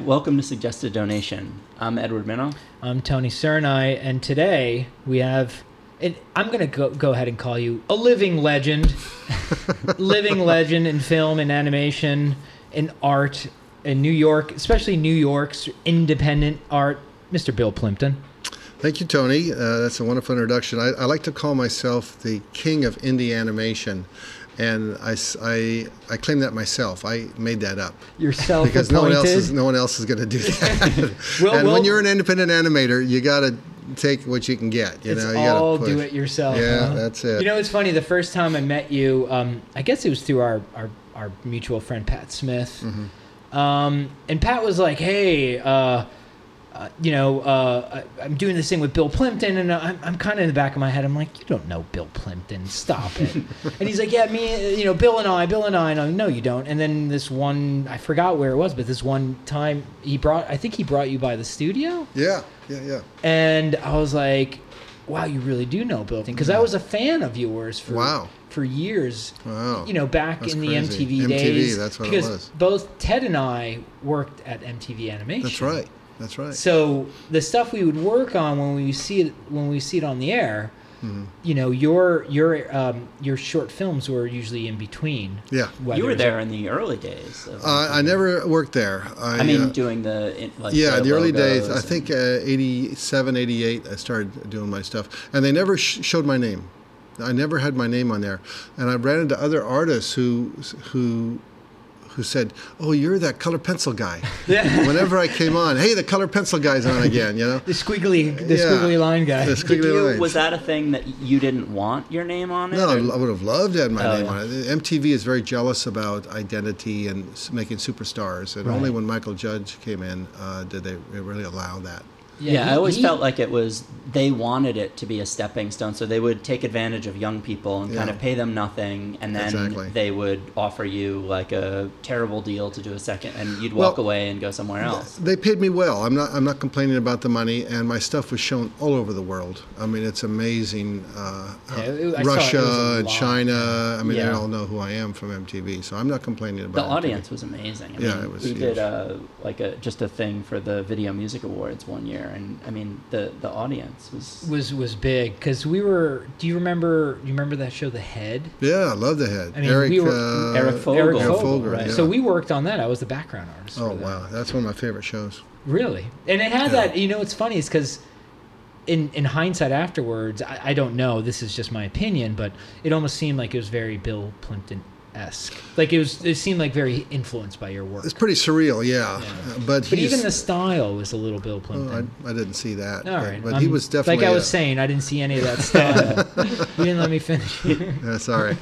welcome to Suggested Donation. I'm Edward Minoff. I'm Tony Curanaj, and today we have. And I'm going to go, go ahead and call you a living legend, living legend in film and animation, in art, in New York, especially New York's independent art, Mr. Bill Plympton. Thank you, Tony. Uh, that's a wonderful introduction. I, I like to call myself the king of indie animation, and I I claim that myself. I made that up self-appointed. because no one else is no one else is going to do that. Well, and well- when you're an independent animator, you got to take what you can get. You it's know, you gotta all do it yourself. Yeah, huh? that's it. You know, it's funny. The first time I met you, um, I guess it was through our, our, our mutual friend Pat Smith. Mm-hmm. Um, and Pat was like, "Hey, uh, uh, you know, uh, I, I'm doing this thing with Bill Plympton, and I'm, I'm kind of in the back of my head. I'm like, you don't know Bill Plympton. Stop it." and he's like, "Yeah, me, you know, Bill and I, Bill and I." And I'm, "No, you don't." And then this one, I forgot where it was, but this one time he brought, I think he brought you by the studio. Yeah, yeah, yeah. And I was like, wow, you really do know Bill. Because I was a fan of yours for Wow. for years. Wow. You know, back That's in the crazy. MTV, MTV, days. that's what it because was. both Ted and I worked at MTV Animation. That's right. That's right. So the stuff we would work on when we see it when we see it on the air, Mm-hmm. you know, your your um, your short films were usually in between. Yeah. whether You were there in the early days. Of Uh, I never worked there. I, I mean, uh, doing the like yeah, the early days. logos I think uh, 87, 88, I started doing my stuff. And they never sh- showed my name. I never had my name on there. And I ran into other artists who, who, who said, "Oh, you're that color pencil guy." Yeah. Whenever I came on, hey, the color pencil guy's on again. You know, The squiggly, the Yeah. squiggly line guy. The squiggly you, lines. was that a thing that you didn't want your name on it? No, or- I would have loved to have my Oh, name yeah. on it. MTV is very jealous about identity and making superstars, and only when Michael Judge came in uh, did they really allow that. Yeah, he- I always he- felt like it was they wanted it to be a stepping stone, so they would take advantage of young people and kind of pay them nothing, and then Exactly. they would offer you like a terrible deal to do a second, and you'd walk Well, away and go somewhere else. They paid me well. I'm not. I'm not complaining about the money, and my stuff was shown all over the world. I mean, it's amazing. Uh, Yeah, it- I saw it Russia and lot. China. I mean, they all know who I am from MTV, so I'm not complaining The about MTV. audience was amazing. I Yeah, mean, it was we huge. did uh, like a just a thing for the Video Music Awards one year, and I mean the the audience was was was big because we were. Do you remember? You remember that show, The Head? Yeah, I love the head. I mean, Eric. we were- uh, Eric Fogel. Eric Eric Fogel, Fogel, right? yeah. So we worked on that. I was the background artist. Oh for that. wow, that's one of my favorite shows. Really? And it had Yeah. that. You know, what's funny is because. In, in hindsight afterwards, I, I don't know. This is just my opinion, but it almost seemed like it was very Bill Plympton esque. Like it was. It seemed like very influenced by your work. It's pretty surreal, yeah. Yeah. Uh, But, But even the style was a little Bill oh, I, I didn't see that. All but, right, but he um, was definitely. like I was a- saying. I didn't see any of that style. you didn't let me finish. Yeah, sorry.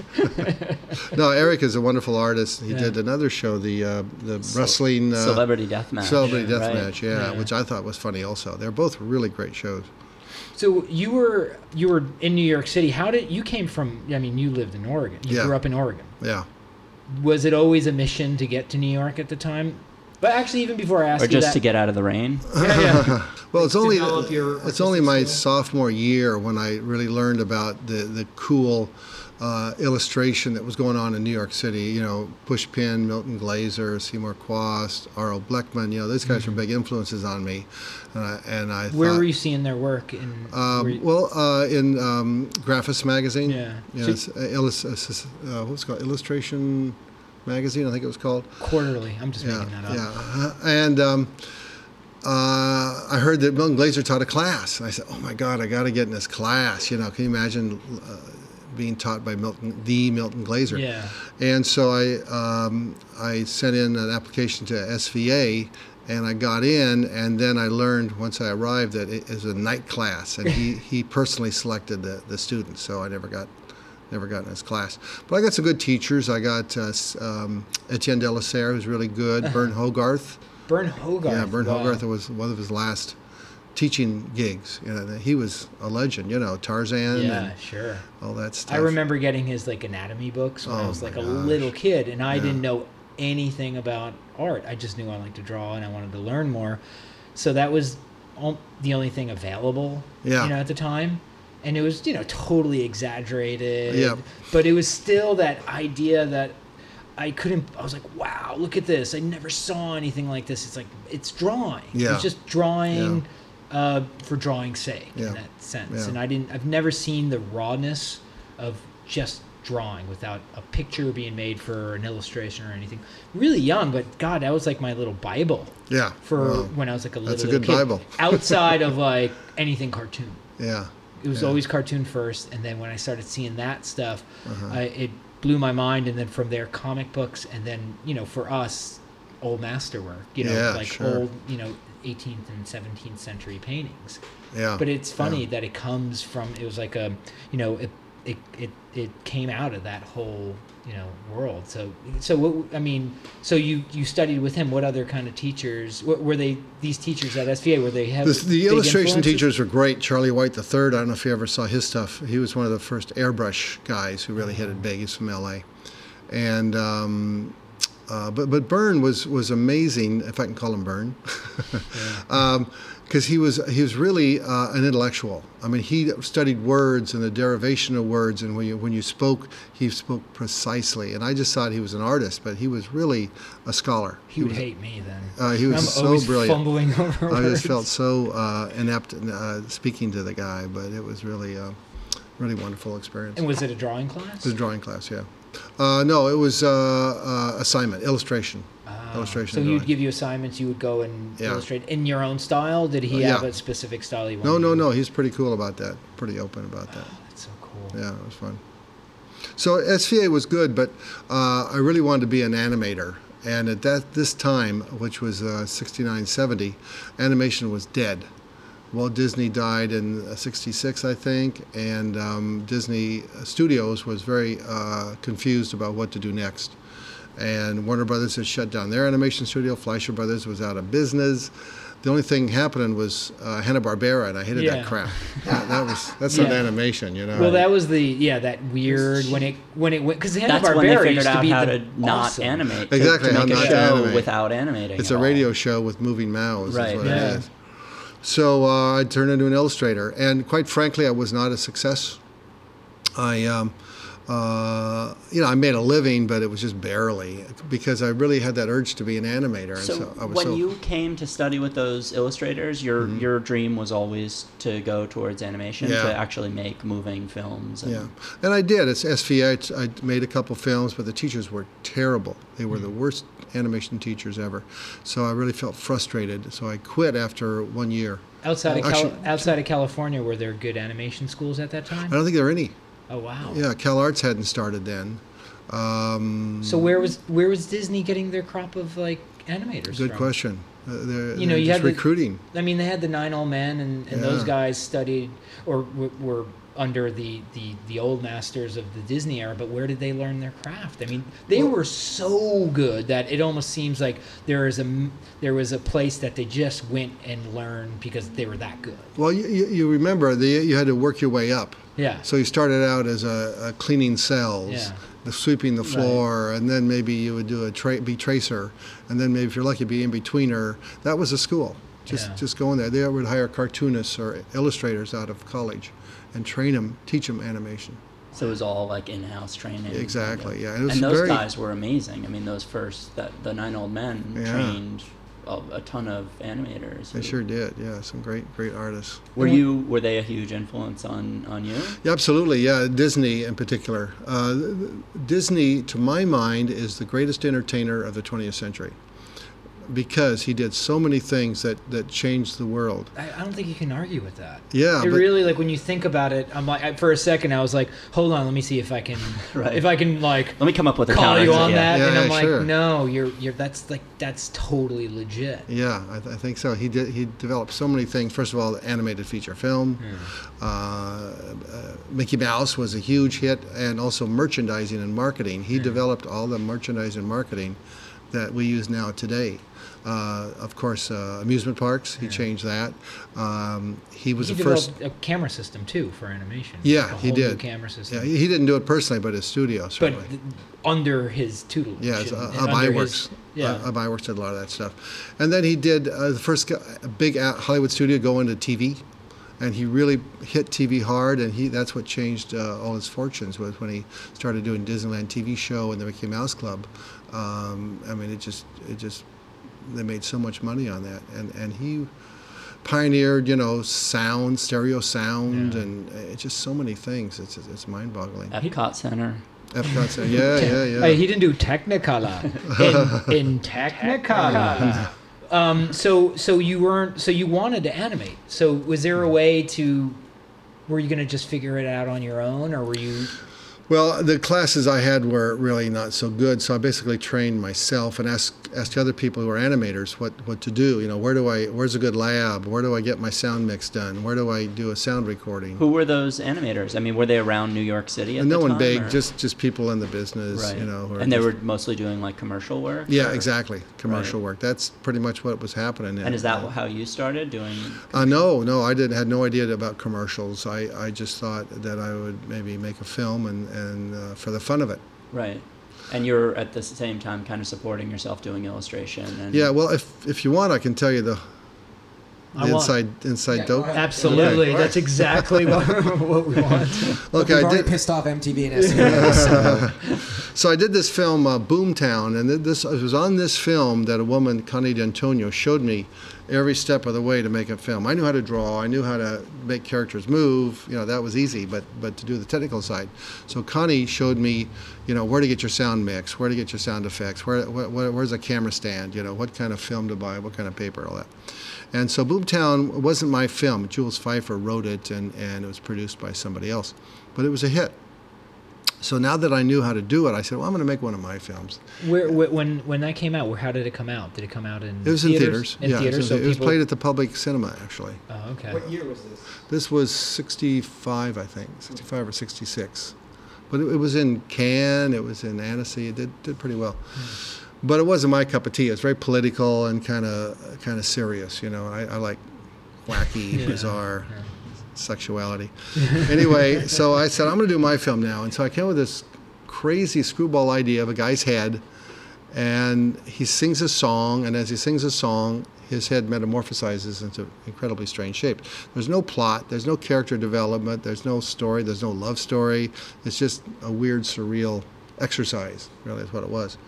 no, Eric is a wonderful artist. He Yeah. did another show, the uh, the wrestling uh, Celebrity Deathmatch. Celebrity right? Deathmatch, yeah, Yeah. which I thought was funny. Also, they're both really great shows. So you were you were in New York City. How did you came from? I mean, you lived in Oregon. You Yeah. grew up in Oregon. Yeah. Was it always a mission to get to New York at the time? But actually, even before I asked Or you just that, to get out of the rain. yeah, yeah. Well, it's only your it's only my artistic skill? sophomore year when I really learned about the the cool uh, illustration that was going on in New York City. You know, Pushpin, Milton Glaser, Seymour Chwast, R.O. Blechman. You know, those guys were big influences on me, uh, and I. Mm-hmm. Where thought, were you seeing their work? In Um, you- well, uh, in um, Graphis magazine. Yeah. You know, So- uh, illus- uh, uh, what's it called? Illustration magazine, I think it was called. quarterly. I'm just Yeah, making that up. yeah. And um, uh, I heard that Milton Glaser taught a class. And I said, "Oh my God, I got to get in this class." You know, can you imagine uh, being taught by Milton, the Milton Glaser? Yeah. And so I um, I sent in an application to SVA, and I got in. And then I learned once I arrived that it is a night class, and he, he personally selected the, the students. So I never got never got in his class. But I got some good teachers. I got uh, um, Etienne Delessert, who's really good. Burne Hogarth. Burne Hogarth. Yeah, Burne wow. Hogarth was one of his last teaching gigs. You know, he was a legend. You know, Tarzan Yeah, and sure. all that stuff. I remember getting his like anatomy books when I Oh was my like a gosh. little kid, and I Yeah. didn't know anything about art. I just knew I liked to draw and I wanted to learn more. So that was the only thing available, Yeah. you know, at the time. And it was, you know, totally exaggerated. Yeah. But it was still that idea that I couldn't. I was like, wow, look at this. I never saw anything like this. It's like it's drawing. Yeah. It's just drawing uh, for drawing's sake Yeah. in that sense. Yeah. And I didn't. I've never seen the rawness of just drawing without a picture being made for an illustration or anything. Really young, but God, that was like my little bible Yeah. for Wow. when I was like a little, That's a little good kid. Bible. outside of like anything cartoon. Yeah. It was Yeah. always cartoon first, and then when I started seeing that stuff, Uh-huh. I, it blew my mind. And then from there, comic books, and then you know, for us, old masterwork. You know, Yeah, like sure. old, you know, 18th and 17th century paintings. Yeah. But it's funny Yeah. that it comes from. It was like a, you know, it it it, it came out of that whole you know world. So so what I mean, so you you studied with him. What other kind of teachers were, were they? These teachers at SVA were they have The, the illustration influences? teachers were great. Charlie White the third. I don't know if you ever saw his stuff. He was one of the first airbrush guys who really hit it big. He's from L.A. And um, uh, but but Burne was was amazing. If I can call him Burne, because he was he was really uh, an intellectual. I mean, he studied words and the derivation of words, and when you when you spoke, he spoke precisely. And I just thought he was an artist, but he was really a scholar. He would was, hate me then. Uh, he was I'm so always brilliant. fumbling over I words. just felt so uh, inept uh, speaking to the guy, but it was really, uh, really wonderful experience. And was it a drawing class? It was a drawing class, yeah. Uh, no, it was uh, uh, assignment, illustration. Ah, illustration So he'd give you assignments. You would go and Yeah. illustrate in your own style. Did he have yeah. a specific style you wanted? No, no, no. He's pretty cool about that. Pretty open about that. That's so cool. Yeah, it was fun. So SVA was good, but uh, I really wanted to be an animator. And at that this time, which was uh, 69, 70, animation was dead. Walt Disney died in uh, 66, I think, and um, Disney Studios was very uh, confused about what to do next. And Warner Brothers had shut down their animation studio. Fleischer Brothers was out of business. The only thing happening was uh, Hanna Barbera, and I hated Yeah. that crap. that, that was that's not animation, you know. Well, that was the yeah that weird when it when it went because Hanna That's when they Barbera figured used to out be how the to not awesome. animate. Exactly, to how make not a to show animate. without animating. It's at a all. radio show with moving mouths. Right, Is what yeah. So uh, I turned into an illustrator, and quite frankly, I was not a success. I, um, uh, you know, I made a living, but it was just barely because I really had that urge to be an animator, and So, so, I was when so. Mm-hmm. you came to study with those illustrators, your your dream was always to go towards animation, Yeah. to actually make moving films. And, Yeah, and I did. It's SVA. I, I made a couple films, but the teachers were terrible. They were the worst animation teachers ever. So I really felt frustrated. So I quit after one year. outside of Cal- Actually- outside of California. Were there good animation schools at that time? I don't think there were any. Oh wow. Yeah, Cal Arts hadn't started then. Um, So where was where was Disney getting their crop of like animators? Good from? question. Uh, they're, You know, they're you just had the- recruiting. I mean, they had the Nine Old Men, and, and those guys studied or w- were under the, the, the old masters of the Disney era. But where did they learn their craft? I mean, they were so good that it almost seems like there is a there was a place that they just went and learned because they were that good. Well, you, you, remember the, you had to work your way up. Yeah. So you started out as a, a cleaning cels, Yeah. the sweeping the Right. floor, and then maybe you would do a tra- be tracer, and then maybe if you're lucky, be in betweener. That was a school. Just Yeah. just go in there. They would hire cartoonists or illustrators out of college, and train them, teach them animation. So it was all like in-house training. Exactly, yeah, and it was And those very- guys were amazing. I mean, those first that the Nine Old Men Yeah. trained a, a ton of animators. They who- sure did. Yeah, some great great artists. Were you were they a huge influence on on you? Yeah, absolutely. Yeah, Disney in particular. Uh, Disney, to my mind, is the greatest entertainer of the 20th century because he did so many things that, that changed the world. I, I don't think you can argue with that. Yeah, it but- really like when you think about it. I'm like, I, for a second, I was like, hold on, let me see if I can, Right. if I can like Let me come up with a call counter. you on yeah. that, Yeah, and I'm yeah, like, sure. no, you're you're that's like that's totally legit. Yeah, I, th- I think so. He did. He developed so many things. First of all, the animated feature film. Uh, uh, Mickey Mouse was a huge hit, and also merchandising and marketing. He developed all the merchandise and marketing that we use now today. Uh, of course, uh, amusement parks. He changed that. Um, he was he the first. a camera system too for animation. Yeah, Like he did. camera system. Yeah, he didn't do it personally, but his studio but certainly. th- under his tutelage. Yeah, it's, uh, and Ub under Iwerks. his- Yeah. Uh, Ub Iwerks did a lot of that stuff. And then he did uh, the first big Hollywood studio go into TV and he really hit TV hard, and he that's what changed uh, all his fortunes was when he started doing Disneyland TV show and the Mickey Mouse Club. Um, I mean, it just it just they made so much money on that, and and he pioneered you know sound, stereo sound, Yeah. and it's just so many things. It's it's mind-boggling. Epcot Center. Epcot, Center, yeah, yeah, yeah. Hey, he didn't do Technicolor. In, in Technicolor. Um, so so you weren't so you wanted to animate. So was there a way to were you going to just figure it out on your own or were you Well, the classes I had were really not so good, so I basically trained myself and asked asked other people who are animators what, what to do. You know, where do I where's a good lab? Where do I get my sound mix done? Where do I do a sound recording? Who were those animators? I mean, were they around New York City at no one time, big, or- just just people in the business. right. You know, who and they just- were mostly doing like commercial work. yeah, or- exactly commercial work. That's pretty much what was happening. And is that how you started doing? Uh, no, no, I didn't had no idea about commercials. I, I just thought that I would maybe make a film and and uh, for the fun of it. Right. And you're at the same time kind of supporting yourself doing illustration. And Yeah, well, if if you want, I can tell you the, I the want- inside inside Yeah, dope. Absolutely. Okay. That's exactly what, what we want. Look, We've I already did. pissed off MTV and SNL. so So I did this film, uh, Boomtown, and this it was on this film that a woman, Connie D'Antonio, showed me every step of the way to make a film. I knew how to draw, I knew how to make characters move. You know, that was easy, but but to do the technical side. So Connie showed me, you know, where to get your sound mix, where to get your sound effects, where, where where- where's a camera stand, you know, what kind of film to buy, what kind of paper, all that. And so Boomtown wasn't my film. Jules Feiffer wrote it, and, and it was produced by somebody else. But it was a hit. So now that I knew how to do it, I said, well, I'm going to make one of my films. Where, where when when that came out, where how did it come out? Did it come out in It was in theaters. In yeah, theaters, it was, so it was played at the public cinema, actually. Oh, okay. what year was this? This was 65, I think, 65 or 66. But it, it was in Cannes, it was in Annecy, it did, did pretty well. Hmm. But it wasn't my cup of tea. It was very political and kind of kind of serious, you know. I, I like wacky, Yeah, bizarre yeah. Sexuality. anyway, so I said, I'm going to do my film now. And so I came up with this crazy screwball idea of a guy's head, and he sings a song, and as he sings a song, his head metamorphosizes into incredibly strange shape. There's no plot, there's no character development, there's no story, there's no love story. It's just a weird, surreal exercise, really, is what it was.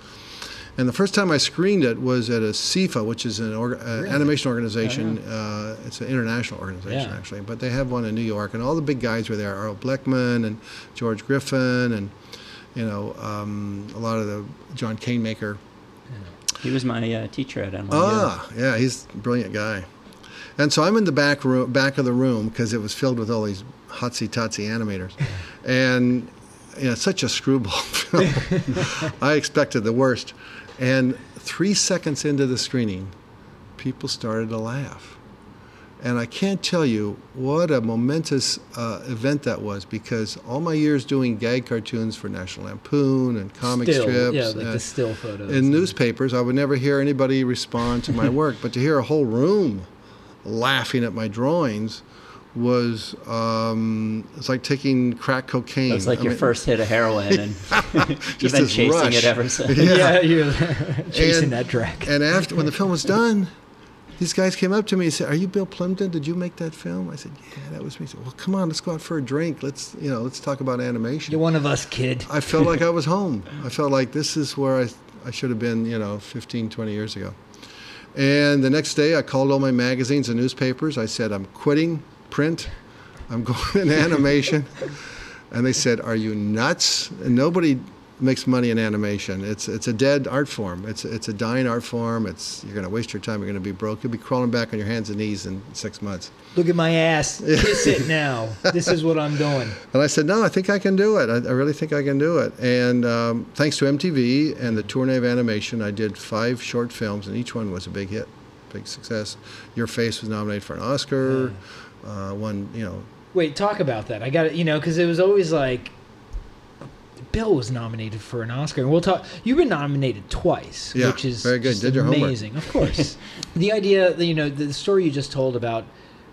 And the first time I screened it was at ASIFA, which is an uh, animation organization. Uh, it's an international organization, Yeah. actually, but they have one in New York, and all the big guys were there: Earl Blechman and George Griffin, and you know um, a lot of the John Canemaker. He was my uh, teacher at NYU. Ah, yeah, he's a brilliant guy. And so I'm in the back room, back of the room, because it was filled with all these hotsy totsy animators, and you know, such a screwball film. I expected the worst, and three seconds into the screening, people started to laugh, and I can't tell you what a momentous uh, event that was because all my years doing gag cartoons for National Lampoon and comic still, strips, yeah, like the still photos. in newspapers, I would never hear anybody respond to my work, but to hear a whole room laughing at my drawings was um, it's like taking crack cocaine. That was like I your mean, first hit of heroin, and you've Just been chasing rush. it ever since. yeah, you're chasing And- that track. And after when the film was done, these guys came up to me and said, "Are you Bill Plympton? Did you make that film?" I said, "Yeah, that was me." He said, "Well, come on, let's go out for a drink. Let's you know, let's talk about animation." You're one of us, kid. I felt like I was home. I felt like this is where I, I should have been, you know, 15, 20 years ago. And the next day, I called all my magazines and newspapers. I said, I'm quitting print. I'm going in animation. And they said, Are you nuts? And nobody makes money in animation. It's, it's a dead art form. It's, it's a dying art form. It's, you're going to waste your time. You're going to be broke. You'll be crawling back on your hands and knees in six months. Look at my ass. Kiss it now. This is what I'm doing. And I said, no, I think I can do it. I, I really think I can do it. And um, thanks to MTV and the Tournée of Animation, I did five short films, and each one was a big hit, big success. Your Face was nominated for an Oscar. Uh, one, you know, Wait, talk about that. I got it. You know, because it was always like Bill was nominated for an Oscar, and we'll talk. You've been nominated twice, Yeah, which is very good. Did your homework. amazing. Of course, the idea, that, you know, the story you just told about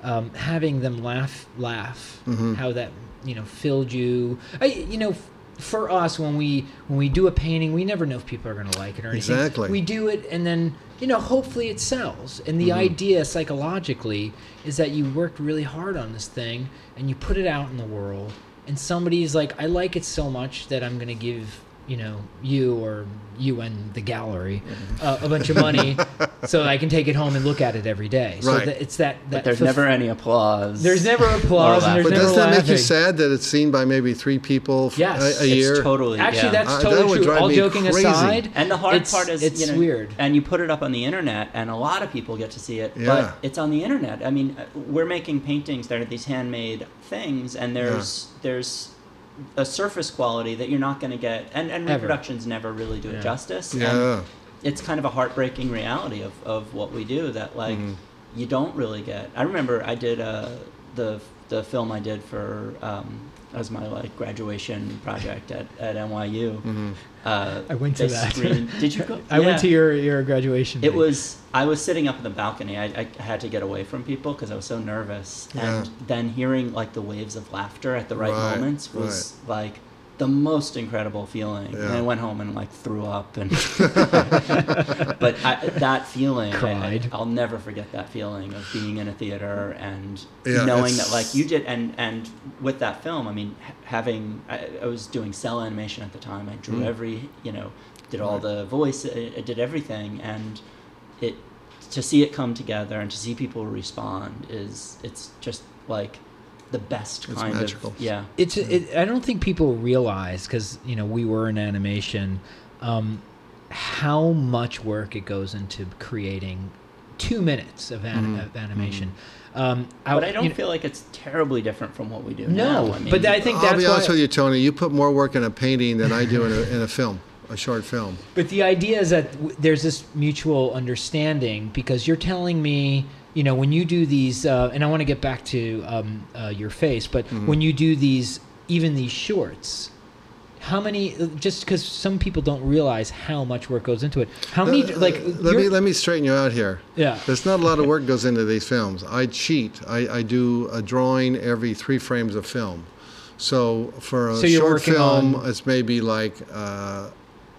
um, having them laugh, laugh, Mm-hmm. how that you know filled you. I, you know, for us when we when we do a painting, we never know if people are going to like it or anything. Exactly. We do it, and then you know, hopefully it sells. And the mm-hmm. idea psychologically is that you worked really hard on this thing and you put it out in the world, and somebody's like, I like it so much that I'm going to give you know you or you and the gallery uh, a bunch of money so I can take it home and look at it every day. So Right. that it's that that But there's fulf- never any applause. there's never applause and there's But never doesn't that make you sad that it's seen by maybe three people f- Yes. a, a year? It's totally Actually, yeah. that's Uh, that totally would true. drive All me joking crazy. aside, And the hard it's- part is, it's you know, weird. And you put it up on the internet, and a lot of people get to see it. Yeah. But it's on the internet. I mean, uh, we're making paintings that are these handmade things, and there's there's a surface quality that you're not going to get, and, and Ever. reproductions never really do it Yeah. justice. And Yeah. it's kind of a heartbreaking reality of, of what we do that like Mhm. you don't really get. I remember I did uh, the the film I did for um, as my like graduation project at, at NYU. Mhm. Uh, I went to that. screened- did you go? I went to your your graduation. It thing. was. I was sitting up in the balcony. I, I had to get away from people because I was so nervous. Yeah. And then hearing like the waves of laughter at the right, Right, moments was like the most incredible feeling. And I went home and like threw up and. but I, that feeling, I, Cried. will never forget that feeling of being in a theater and Yeah, knowing it's- that like you did, and and with that film, I mean, having I, I was doing cel animation at the time. I drew Mm. every, you know, did all Right. the voice, I, I did everything, and it to see it come together and to see people respond is it's just like the best It's kind magical. of yeah. it's it, I don't think people realize because you know we were in animation, um, how much work it goes into creating two minutes of, an, Mhm. of animation. Um, But I don't you know- feel like it's terribly different from what we do No, now. I mean, but I think I'll be honest with you, Tony. You put more work in a painting than I do in a, in a film, a short film. But the idea is that w- there's this mutual understanding because you're telling me, you know, when you do these, uh, and I want to get back to um, uh, your face, but Mm-hmm. when you do these, even these shorts, how many? Just because some people don't realize how much work goes into it. How many? Uh, like, let me let me straighten you out here. yeah. There's not a lot of work goes into these films. I cheat. I, I do a drawing every three frames of film. So for a So short film, on- it's maybe like uh,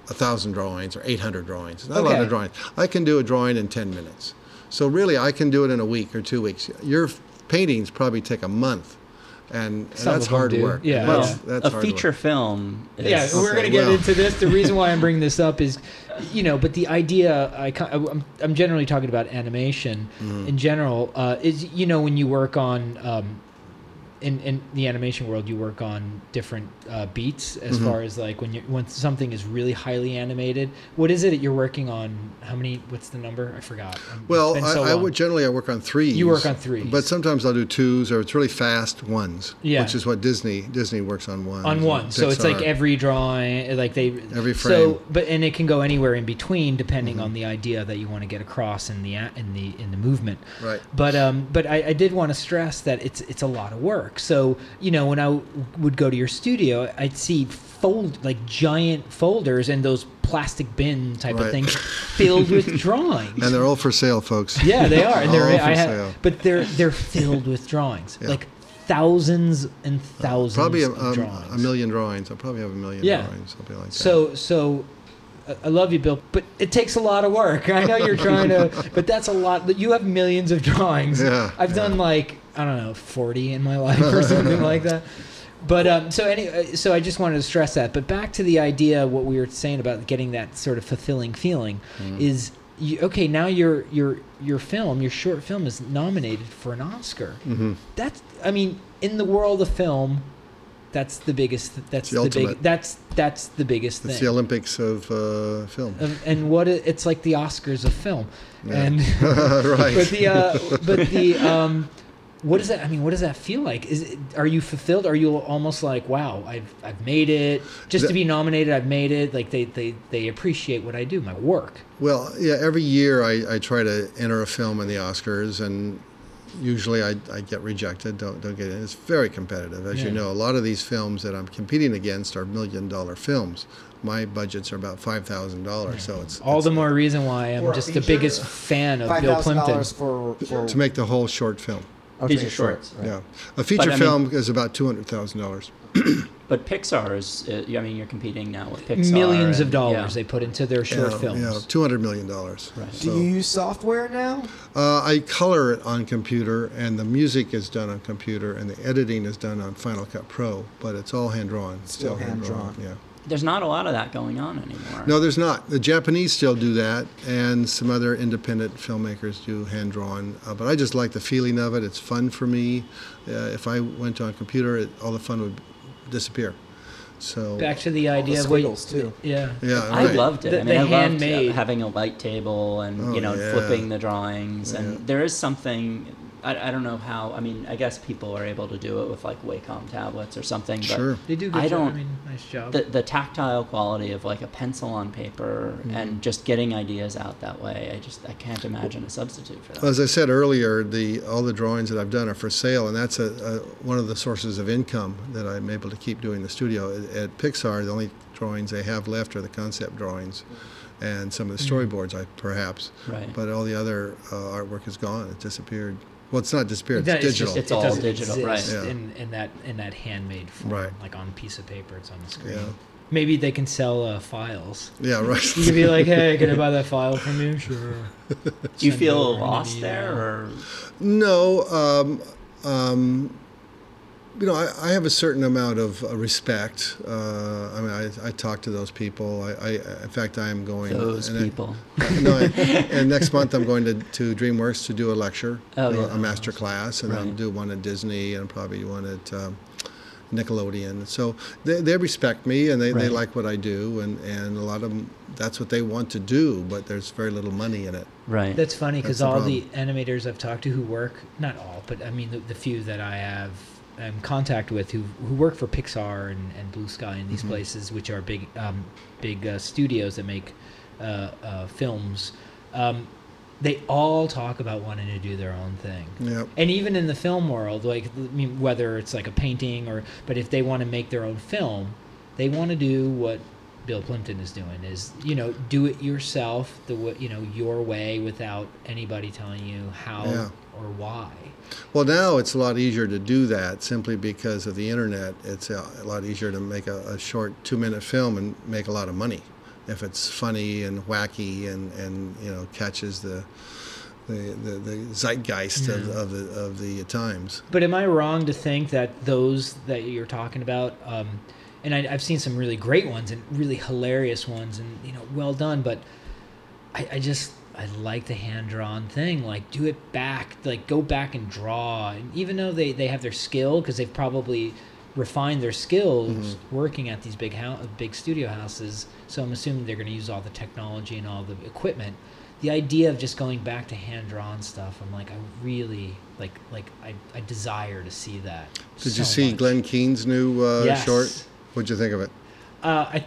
a thousand drawings or 800 drawings. Not a lot of drawings. I can do a drawing in 10 minutes. So really, I can do it in a week or two weeks. Your paintings probably take a month, and, and that's hard do. work. Yeah. well, that's, that's a hard feature work. film. Is, Yeah, we're Okay, going to get well. into this. The reason why I'm bringing this up is, you know, but the idea I, I'm, I'm generally talking about animation Mm-hmm. in general uh, is you know when you work on um, in in the animation world you work on different uh, beats as Mhm. far as like when you when something is really highly animated. What is it that you're working on? How many? What's the number? I forgot. Well, been I, I would generally I work on three You work on threes. but sometimes I'll do twos, or it's really fast ones. Yeah. which is what Disney Disney works on ones. on one. So it's like every drawing, like they Every frame. Mm-hmm. but and it can go anywhere in between depending on the idea that you want to get across in the in the in the movement. right. But um, but I, I did want to stress that it's it's a lot of work. So you know, when I w- would go to your studio, I'd see fold like giant folders and those plastic bin type of things filled with drawings. And they're all for sale, folks. yeah, they are. And they're All for I ha- sale. but they're they're filled with drawings, Yeah. like thousands and thousands Probably a, of um, drawings. a million drawings. I probably have a million Yeah. drawings, something like that. So so I- I love you, Bill, but it takes a lot of work. I know you're trying to, but that's a lot. You have millions of drawings. Yeah, I've yeah. done like I don't know, forty in my life or something like that. But um, so anyway, so I just wanted to stress that. But back to the idea, what we were saying about getting that sort of fulfilling feeling Mm-hmm. is, you, okay, now your your your film, your short film, is nominated for an Oscar. hmm That's, I mean, in the world of film, that's the biggest. That's the the, big. That's that's the biggest It's thing. the Olympics of uh, film. Um, and what it, it's like the Oscars of film, Yeah. and right. but the uh, but the um, what does that? I mean, what does that feel like? Is it, are you fulfilled? Are you almost like, wow, I've I've made it just to be nominated? I've made it. Like they they they appreciate what I do, my work. Well, yeah, every year I, I try to enter a film in the Oscars, and usually I, I get rejected. Don't don't get in. It's very competitive, as you know. A lot of these films that I'm competing against are million dollar films. My budgets are about five thousand dollars, so it's All it's the more reason why I'm just the biggest fan of Five Bill thousand Plympton. for, for to make the whole short film. These are shorts. right. Yeah, a feature I mean- film is about two hundred thousand dollars. But Pixar is, uh, I mean, you're competing now with Pixar. Millions of dollars yeah. they put into their short yeah, films. Yeah, two hundred million dollars. Right. Do you use software now? Uh, I color it on computer, and the music is done on computer, and the editing is done on Final Cut Pro. But it's all hand drawn. Still hand-drawn. Yeah. There's not a lot of that going on anymore. No, there's not. The Japanese still do that, and some other independent filmmakers do hand drawn. Uh, but I just like the feeling of it. It's fun for me. Uh, if I went on computer, it, all the fun would disappear. So Back to the All the idea of what- squiggles too. Yeah. yeah, I loved it. The- I mean, the I loved handmade- uh, having a light table and Oh, you know yeah. flipping the drawings, Yeah. and there is something. I, I don't know how. I mean, I guess people are able to do it with like Wacom tablets or something. But Sure. They do good I don't- I mean, nice job. the the tactile quality of like a pencil on paper Mm-hmm. and just getting ideas out that way. I just I can't imagine a substitute for that. As I said earlier, the all the drawings that I've done are for sale, and that's a, a one of the sources of income that I'm able to keep doing the studio. At, at Pixar, the only drawings they have left are the concept drawings, and some of the storyboards, I perhaps. Right. But all the other uh, artwork is gone. It disappeared. Well, it's not disappeared. That- It's just- digital. It's it all doesn't digital, right. Yeah. In, in that in that handmade form, Right. like on a piece of paper, it's on the screen. Yeah. Maybe they can sell uh, files. yeah, right. You could be like, "Hey, can I buy that file from you?" Sure. Do you Send it over feel lost there, or No, um, um, you know, I, I have a certain amount of uh, respect. Uh, I mean, I, I talk to those people. I, I, in fact, I am going. those and I- people? no, I, and next month I'm going to, to DreamWorks to do a lecture, Oh, a- yeah. a master class, and I'll do one at Disney and probably one at um, Nickelodeon. So they, they respect me and they, they like what I do, and, and a lot of them, that's what they want to do, but there's very little money in it. Right. That's funny because That's the all the animators I've talked to who work, not all, but I mean the, the few that I have um, contact with who who work for Pixar and, and Blue Sky and these Mm-hmm. places, which are big um, big uh, studios that make uh, uh, films. Um, they all talk about wanting to do their own thing. Yep. And even in the film world, like I mean, whether it's like a painting or, but if they want to make their own film, they want to do what Bill Plympton is doing is you know do it yourself the you know your way without anybody telling you how Yeah. or why. Well, now it's a lot easier to do that simply because of the internet. It's a, lot easier to make a, a short two-minute film and make a lot of money if it's funny and wacky and, and you know catches the the, the, the zeitgeist of, of the of the times. But am I wrong to think that those that you're talking about, um, and I, I've seen some really great ones and really hilarious ones, and you know, well done. But I, I just I like the hand drawn thing. Like, do it back. Like, go back and draw. And even though they they have their skill because they've probably refined their skills working at these big house, big studio houses. So I'm assuming they're going to use all the technology and all the equipment. The idea of just going back to hand drawn stuff, I'm like, I really like like I, I desire to see that. Did you so see much. Glenn Keane's new uh, Yes. short? What'd you think of it? Uh, I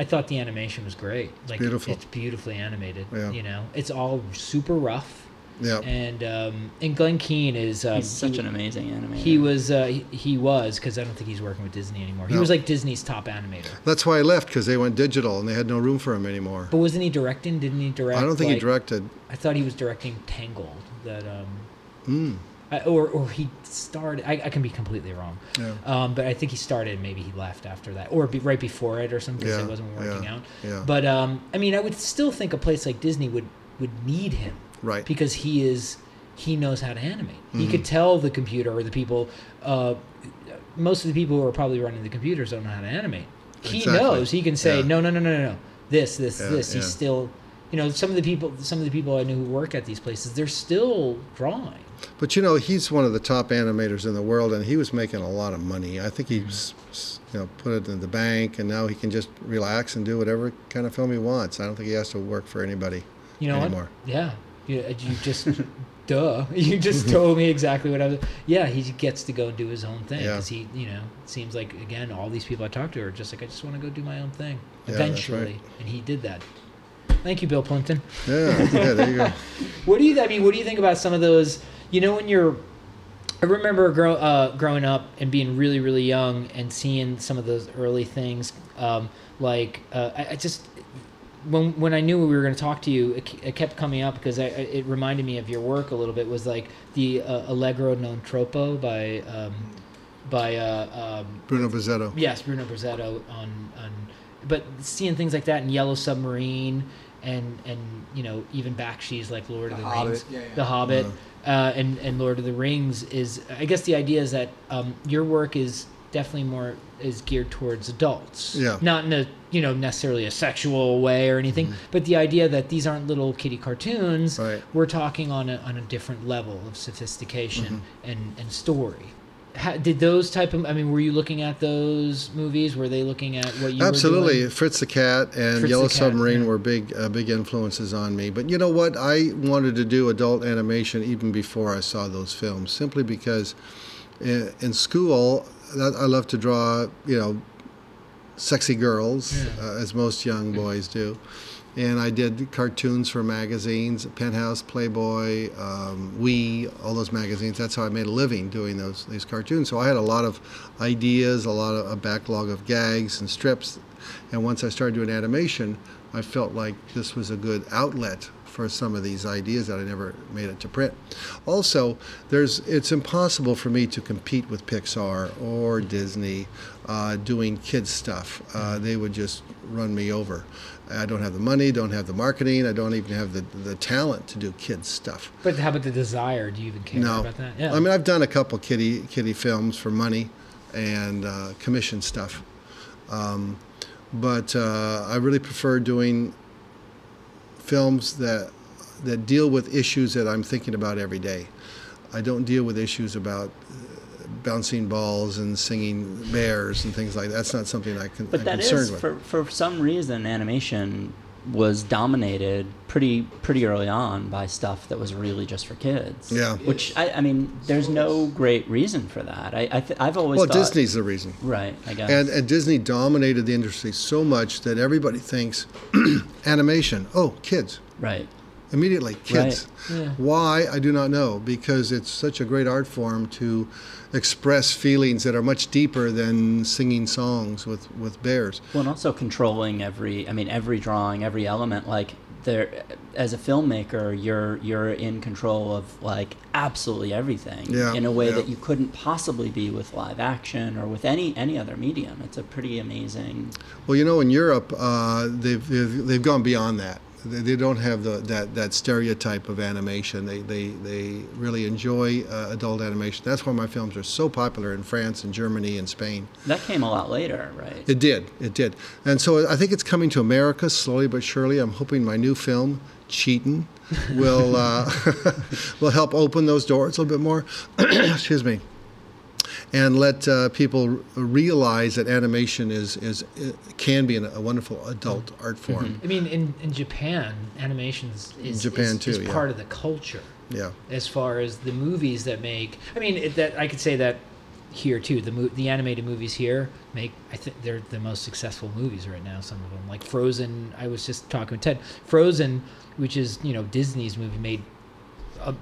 I thought the animation was great. Like beautiful. It's beautifully animated. Yeah. You know, it's all super rough. Yeah. And um, and Glenn Keane is um, He's such he, an amazing animator. he was uh, he, he was because I don't think he's working with Disney anymore. He No. was like Disney's top animator. That's why he left because they went digital and they had no room for him anymore. But wasn't he directing? Didn't he direct? I don't think he directed. I thought he was directing Tangled. That um, Mm, I, or or he started. I, I can be completely wrong. yeah. Um, but I think he started. Maybe he left after that, or be, right before it, or something. Yeah, it wasn't working yeah, out. yeah. But um, I mean, I would still think a place like Disney would would need him Right. because he is he knows how to animate. He Mm-hmm. could tell the computer or the people. Uh, most of the people who are probably running the computers don't know how to animate. He Exactly. knows. He can say Yeah. no, no, no, no, no, no. This, this, Yeah, this. He's still. You know, some of the people, some of the people I knew who work at these places, they're still drawing. But you know, he's one of the top animators in the world, and he was making a lot of money. I think he's, you know, put it in the bank, and now he can just relax and do whatever kind of film he wants. I don't think he has to work for anybody You know anymore. what? Yeah. You, uh, you just, duh. You just told me exactly what I was. Yeah, he gets to go and do his own thing Yeah. because he, you know, it seems like again all these people I talk to are just like I just want to go do my own thing Yeah, that's right. eventually, and he did that. Thank you, Bill Plympton. Yeah, yeah, there you go. What do you? I mean, what do you think about some of those? You know, when you're, I remember grow, uh, growing up and being really, really young and seeing some of those early things. Um, like, uh, I, I just, when when I knew we were going to talk to you, it, it kept coming up because I, it reminded me of your work a little bit. Was like the uh, Allegro non troppo by um, by uh, um, Bruno Bozzetto. yes Bruno Bozzetto on on, but seeing things like that in Yellow Submarine and and you know even Bakshi's like Lord of The the Hobbit, Rings, yeah, yeah. The Hobbit, Uh-huh. uh, and and Lord of the Rings is I guess the idea is that um, your work is definitely more is geared towards adults. Yeah. Not in a you know necessarily a sexual way or anything, but the idea that these aren't little kitty cartoons. Mm-hmm. Right. We're talking on a on a different level of sophistication Mm-hmm. and and story. How, did those type of I mean, were you looking at those movies? Were they looking at what you Absolutely? Fritz the Cat and Fritz Yellow Cat, Submarine yeah. were big, uh, big influences on me. But you know what? I wanted to do adult animation even before I saw those films, simply because in, in school I love to draw, you know, sexy girls, Yeah. uh, as most young boys do. And I did cartoons for magazines, Penthouse, Playboy, um, We, all those magazines. That's how I made a living doing those these cartoons. So I had a lot of ideas, a lot of a backlog of gags and strips. And once I started doing animation, I felt like this was a good outlet for some of these ideas that I never made it to print. Also, there's it's impossible for me to compete with Pixar or Disney uh, doing kids stuff. Uh, they would just run me over. I don't have the money, don't have the marketing, I don't even have the, the talent to do kids stuff. But how about the desire? Do you even care No, about that? Yeah. I mean I've done a couple kitty kitty films for money and uh, commission stuff, um, but uh, I really prefer doing films that that deal with issues that I'm thinking about every day. I don't deal with issues about bouncing balls and singing bears and things like that. That's not something I can, But I'm that concerned is with. for for some reason animation was dominated pretty pretty early on by stuff that was really just for kids. Yeah. Which I, I mean, there's no great reason for that. I, I th- I've always well, thought, Disney's the reason. right. I guess. And, and Disney dominated the industry so much that everybody thinks animation, oh, kids. right. Immediately, kids. Yeah. Why, I do not know, because it's such a great art form to express feelings that are much deeper than singing songs with, with bears. Well, and also controlling every. I mean, every drawing, every element. Like there, as a filmmaker, you're you're in control of like absolutely everything Yeah, in a way yeah. that you couldn't possibly be with live action or with any any other medium. It's a pretty amazing. Well, you know, in Europe, uh, they've, they've, they've gone beyond that. They, they don't have the, that, that stereotype of animation. They, they, they really enjoy uh, adult animation. That's why my films are so popular in France and Germany and Spain. That came a lot later, right? It did, it did. And so I think it's coming to America slowly but surely. I'm hoping my new film, Cheatin', will, uh, will help open those doors a little bit more. Excuse me. And let uh, people realize that animation is, is can be an, a wonderful adult art form. I mean, in, in Japan, animations is, Japan is, too, is yeah. part of the culture. Yeah. as far as the movies that make. I mean, it, that I could say that here too. The mo- the animated movies here make. I think they're the most successful movies right now. Some of them, like Frozen. I was just talking with Ted. Frozen, which is you know Disney's movie, made a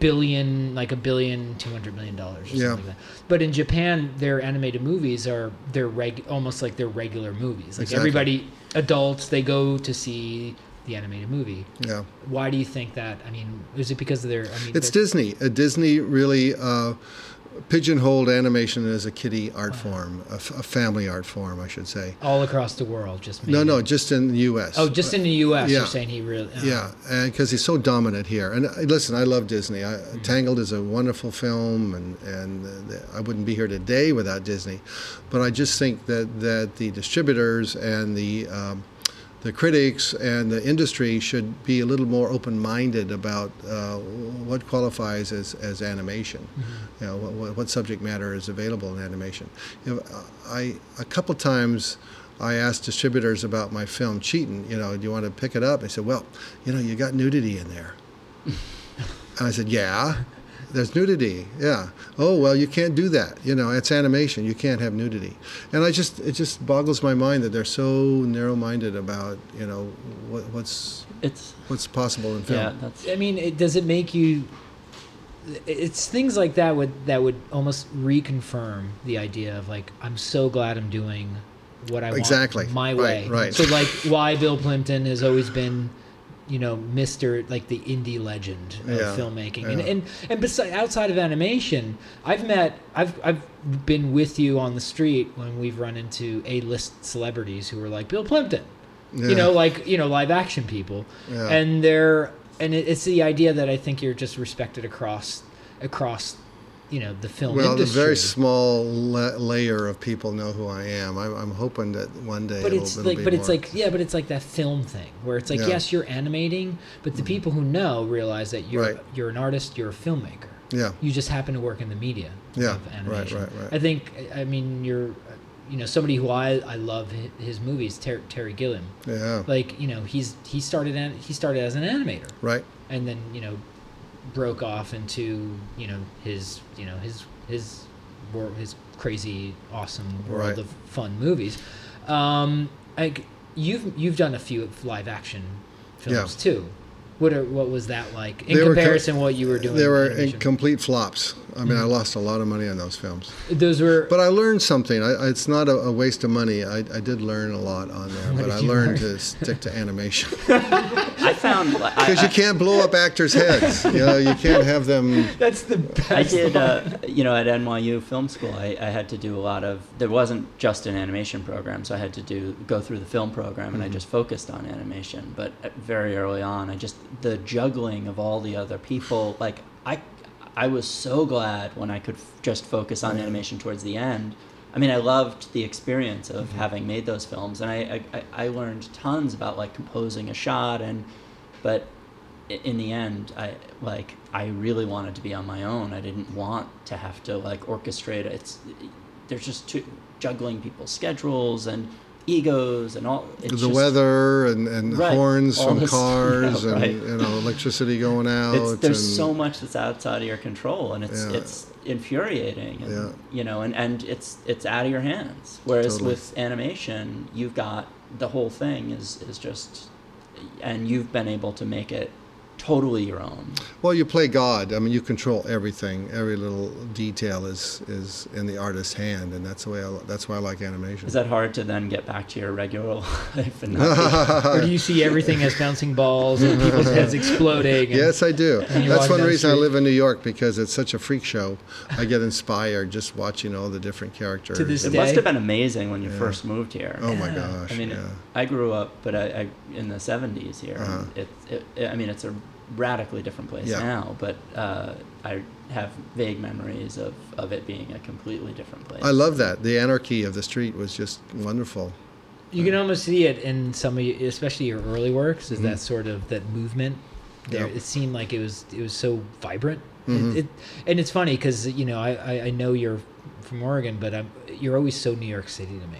billion, like a billion, two hundred million dollars or Yeah. something like that. But in Japan, their animated movies are they're reg almost like they're regular movies. Like Exactly. everybody, adults, they go to see the animated movie. Yeah. Why do you think that? I mean, is it because of their? I mean, It's Disney. Uh, Disney really uh, pigeonholed animation as a kiddie art form, a, f- a family art form, I should say. all across the world. Just No, no, just in the U.S. Oh, just in the U.S. yeah. You're saying he really? oh. Yeah, and because he's so dominant here. And uh, listen, I love Disney. I, Tangled is a wonderful film, and and uh, I wouldn't be here today without Disney. But I just think that that the distributors and the um, the critics and the industry should be a little more open-minded about uh, what qualifies as, as animation. You know, what- what, subject matter is available in animation. You know, I a couple times. I asked distributors about my film Cheatin', you know, do you want to pick it up? They said, well, you know, you got nudity in there. and I said, yeah, there's nudity. Yeah. Oh, well, you can't do that. You know, it's animation. You can't have nudity. And I just, it just boggles my mind that they're so narrow-minded about, you know, what, what's, It's what's possible in film. yeah. That's I mean, it, does it make you? It's things like that would that would almost reconfirm the idea of like I'm so glad I'm doing what I want Exactly. my Right, way. right. So like why Bill Plympton has always been, you know, Mister like the indie legend of Yeah, filmmaking, and yeah. and and beside, outside of animation, I've met I've I've been with you on the street when we've run into a list celebrities who are like Bill Plympton, Yeah. you know, like you know live action people, and they're and it, it's the idea that I think you're just respected across across, you know, the film Well, industry. very small la- layer of people know who I am. I, I'm hoping that one day but it'll, it's it'll like be but it's like yeah but it's like that film thing where it's like Yeah. Mm-hmm. yes you're animating but the people who know realize that you're Right. you're an artist you're a filmmaker yeah, you just happen to work in the media Yeah, of right, animation right, right. i think i mean you're you know somebody who i i love his movies Ter- terry gilliam yeah, like you know he's he started an, he started as an animator right. and then you know broke off into you know his you know his his world his crazy awesome world Right. of fun movies um like you've you've done a few live action films too what are what was that like in They were comparison what you were doing They were in complete flops. I mean, I Mm-hmm. lost a lot of money on those films. those were But I learned something. I, I- it's not a, a waste of money. I, I did learn a lot on there, What but I learned learn? to stick to animation I found because you can't blow up actors' heads. You know, you can't have them. that's the best I did, uh, you know, at NYU Film School, I, I had to do a lot of. There wasn't just an animation program, so I had to do go through the film program, and I just focused on animation. But uh, very early on, I just the juggling of all the other people. Like I, I was so glad when I could f- just focus on animation towards the end. I mean, I loved the experience of mm-hmm. having made those films, and I, I, I learned tons about like composing a shot and, but in the end i like i really wanted to be on my own i didn't want to have to like orchestrate it. it's there's just too, juggling people's schedules and egos and all it's the just- weather and, and Right. horns from this- cars yeah, and you know electricity going out. it's, there's and, so much that's outside of your control and it's Yeah. it's infuriating and Yeah. you know and, and it's it's out of your hands whereas Totally. with animation you've got the whole thing is is just and you've been able to make it totally your own Well, you play God. I mean, you control everything. Every little detail is is in the artist's hand, and that's the way. I, that's why I like animation. is that hard to then get back to your regular life and not or do you see everything as bouncing balls and people's heads exploding and- Yes, I do. That's one down the reason I live in New York because it's such a freak show. I get inspired just watching all the different characters. To this It day. must have been amazing when you Yeah. first moved here. Oh my gosh! I mean, yeah. I grew up, but I, I in the '70s here. Uh-huh. and It, it, I mean, it's a radically different place Yeah. now, but uh, I have vague memories of, of it being a completely different place. I love that. The anarchy of the street was just wonderful. You can almost see it in some of, your, especially your early works, is Mhm. that sort of that movement. There, Yeah. it seemed like it was it was so vibrant. Mhm. It, it, and it's funny because you know I, I, I know you're from Oregon, but I'm, you're always so New York City to me.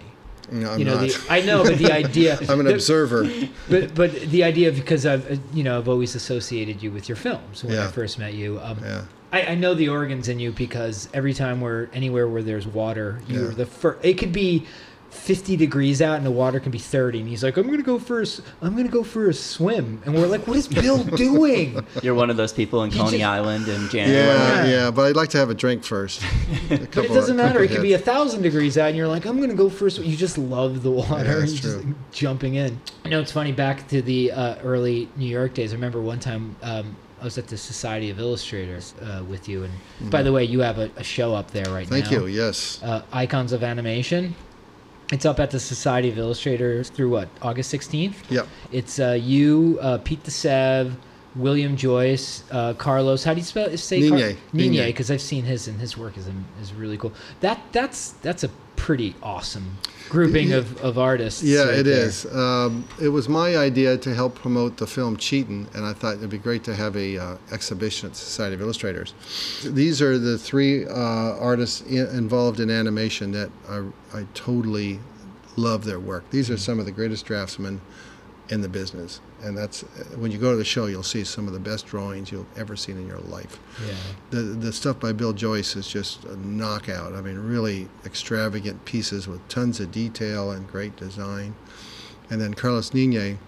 No, I'm you know, not. the, I know, but the idea. I'm an the- observer. But but the idea of because I've you know I've always associated you with your films when I first met you. Um, Yeah. I, I know the organs in you because every time we're anywhere where there's water, you're Yeah. the first. It could be 50 degrees out and the water can be 30, and he's like, "I'm gonna go for a, s- I'm gonna go for a swim," and we're like, "What is Bill doing?" You're one of those people in You Coney just- Island in January. Yeah, Yeah. yeah, but I'd like to have a drink first. A But it doesn't matter. It could be a thousand degrees out, and you're like, "I'm gonna go for a swim." You just love the water. Yeah, that's You're just jumping in. You know, it's funny. Back to the uh, early New York days. I remember one time. Um, I was at the Society of Illustrators uh, with you, and by the way, you have a, a show up there right Mm-hmm. Thank you. Yes. uh, Icons of Animation. It's up at the Society of Illustrators through what August 16th. Yep. It's uh, you, uh, Pete de Sève, William Joyce, uh, Carlos. How do you spell say Car-. Nine, Nine. because I've seen his and his work is is really cool. That that's that's a pretty awesome grouping of, of artists. Yeah, right it there. is. Um, it was my idea to help promote the film Cheatin', and I thought it'd be great to have a uh, exhibition at the Society of Illustrators. These are the three uh, artists involved in animation that I, I totally love their work. These are some of the greatest draftsmen in the business, and that's uh, when you go to the show, you'll see some of the best drawings you'll ever seen in your life. Yeah. The the stuff by Bill Joyce is just a knockout. I mean, really extravagant pieces with tons of detail and great design. And then Carlos Nine,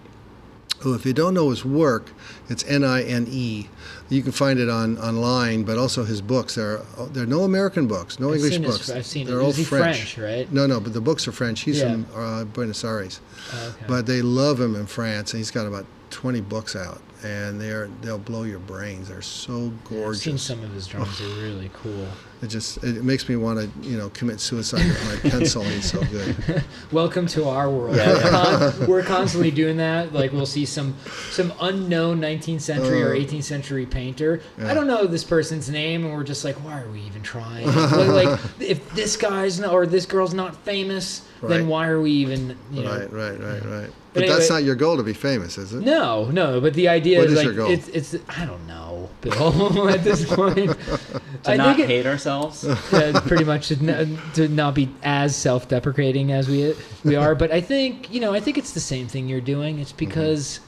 who, if you don't know his work, it's N-I-N-E. You can find it on online, but also his books. There are there are no American books, no I've English seen his- books. I've seen it. They're all Is he French. French, right? No, no, but the books are French. He's Yeah. from uh, Buenos Aires, Oh, okay. but they love him in France, and he's got about 20 books out, and they're they'll blow your brains. They're so gorgeous. I've gorgeous. seen some of his drawings. They're really cool. It just it makes me want to you know commit suicide with my pencil. He's so good. Welcome to our world. Yeah, We're, con- we're constantly doing that. Like we'll see some some unknown 19th century or Uh, 18th century painter. yeah. I don't know this person's name, and we're just like, why are we even trying? like, like, if this guy's not, or this girl's not famous, then why are we even? You know, Right, right, right, right. But But that's not your goal to be famous, is it? No, no, but the idea What is is like your goal? it's it's I don't know, Bill. at this point, To I not think it- hate ourselves. uh, pretty much to, n- to not be as self-deprecating as we we are. But I think you know, I think it's the same thing you're doing. It's Mm-hmm. because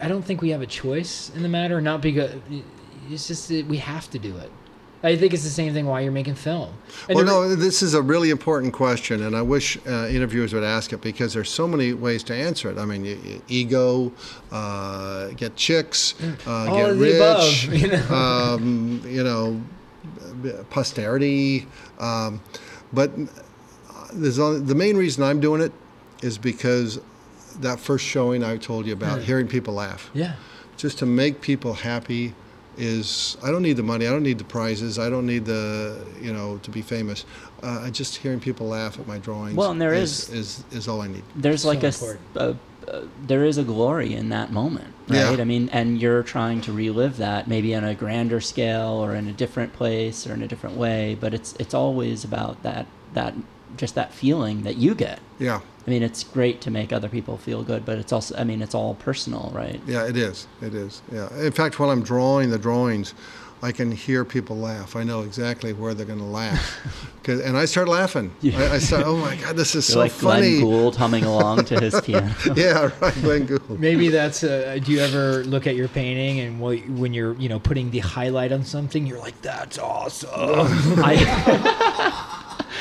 I don't think we have a choice in the matter. Not because it's just that we have to do it. I think it's the same thing why you're making film. And Well, no, this is a really important question, and I wish uh, interviewers would ask it because there's so many ways to answer it. I mean, you, you, ego, uh, get chicks, uh, All get rich, above, you know. um, you know, posterity. Um, but there's only, the main reason I'm doing it is because that first showing I told you about, hearing people laugh yeah, just to make people happy is I don't need the money, I don't need the prizes, I don't need the you know to be famous. Uh, I just hearing people laugh at my drawings. Well, and there is is, is all I need. there's like a, s- important. a- a- there is a glory in that moment Yeah. right i mean and you're trying to relive that maybe on a grander scale or in a different place or in a different way but it's it's always about that that just that feeling that you get Yeah, i mean it's great to make other people feel good but it's also i mean it's all personal right yeah, it is, it is. Yeah. In fact, when I'm drawing the drawings, I can hear people laugh. I know exactly where they're going to laugh, 'Cause- and I start laughing. Yeah. I, I start, oh my god, this is you're so like funny. glenn gould humming along to his piano Yeah, right, Glenn Gould. maybe that's. Uh, do you ever look at your painting and when you're you know putting the highlight on something, you're like, that's awesome. I,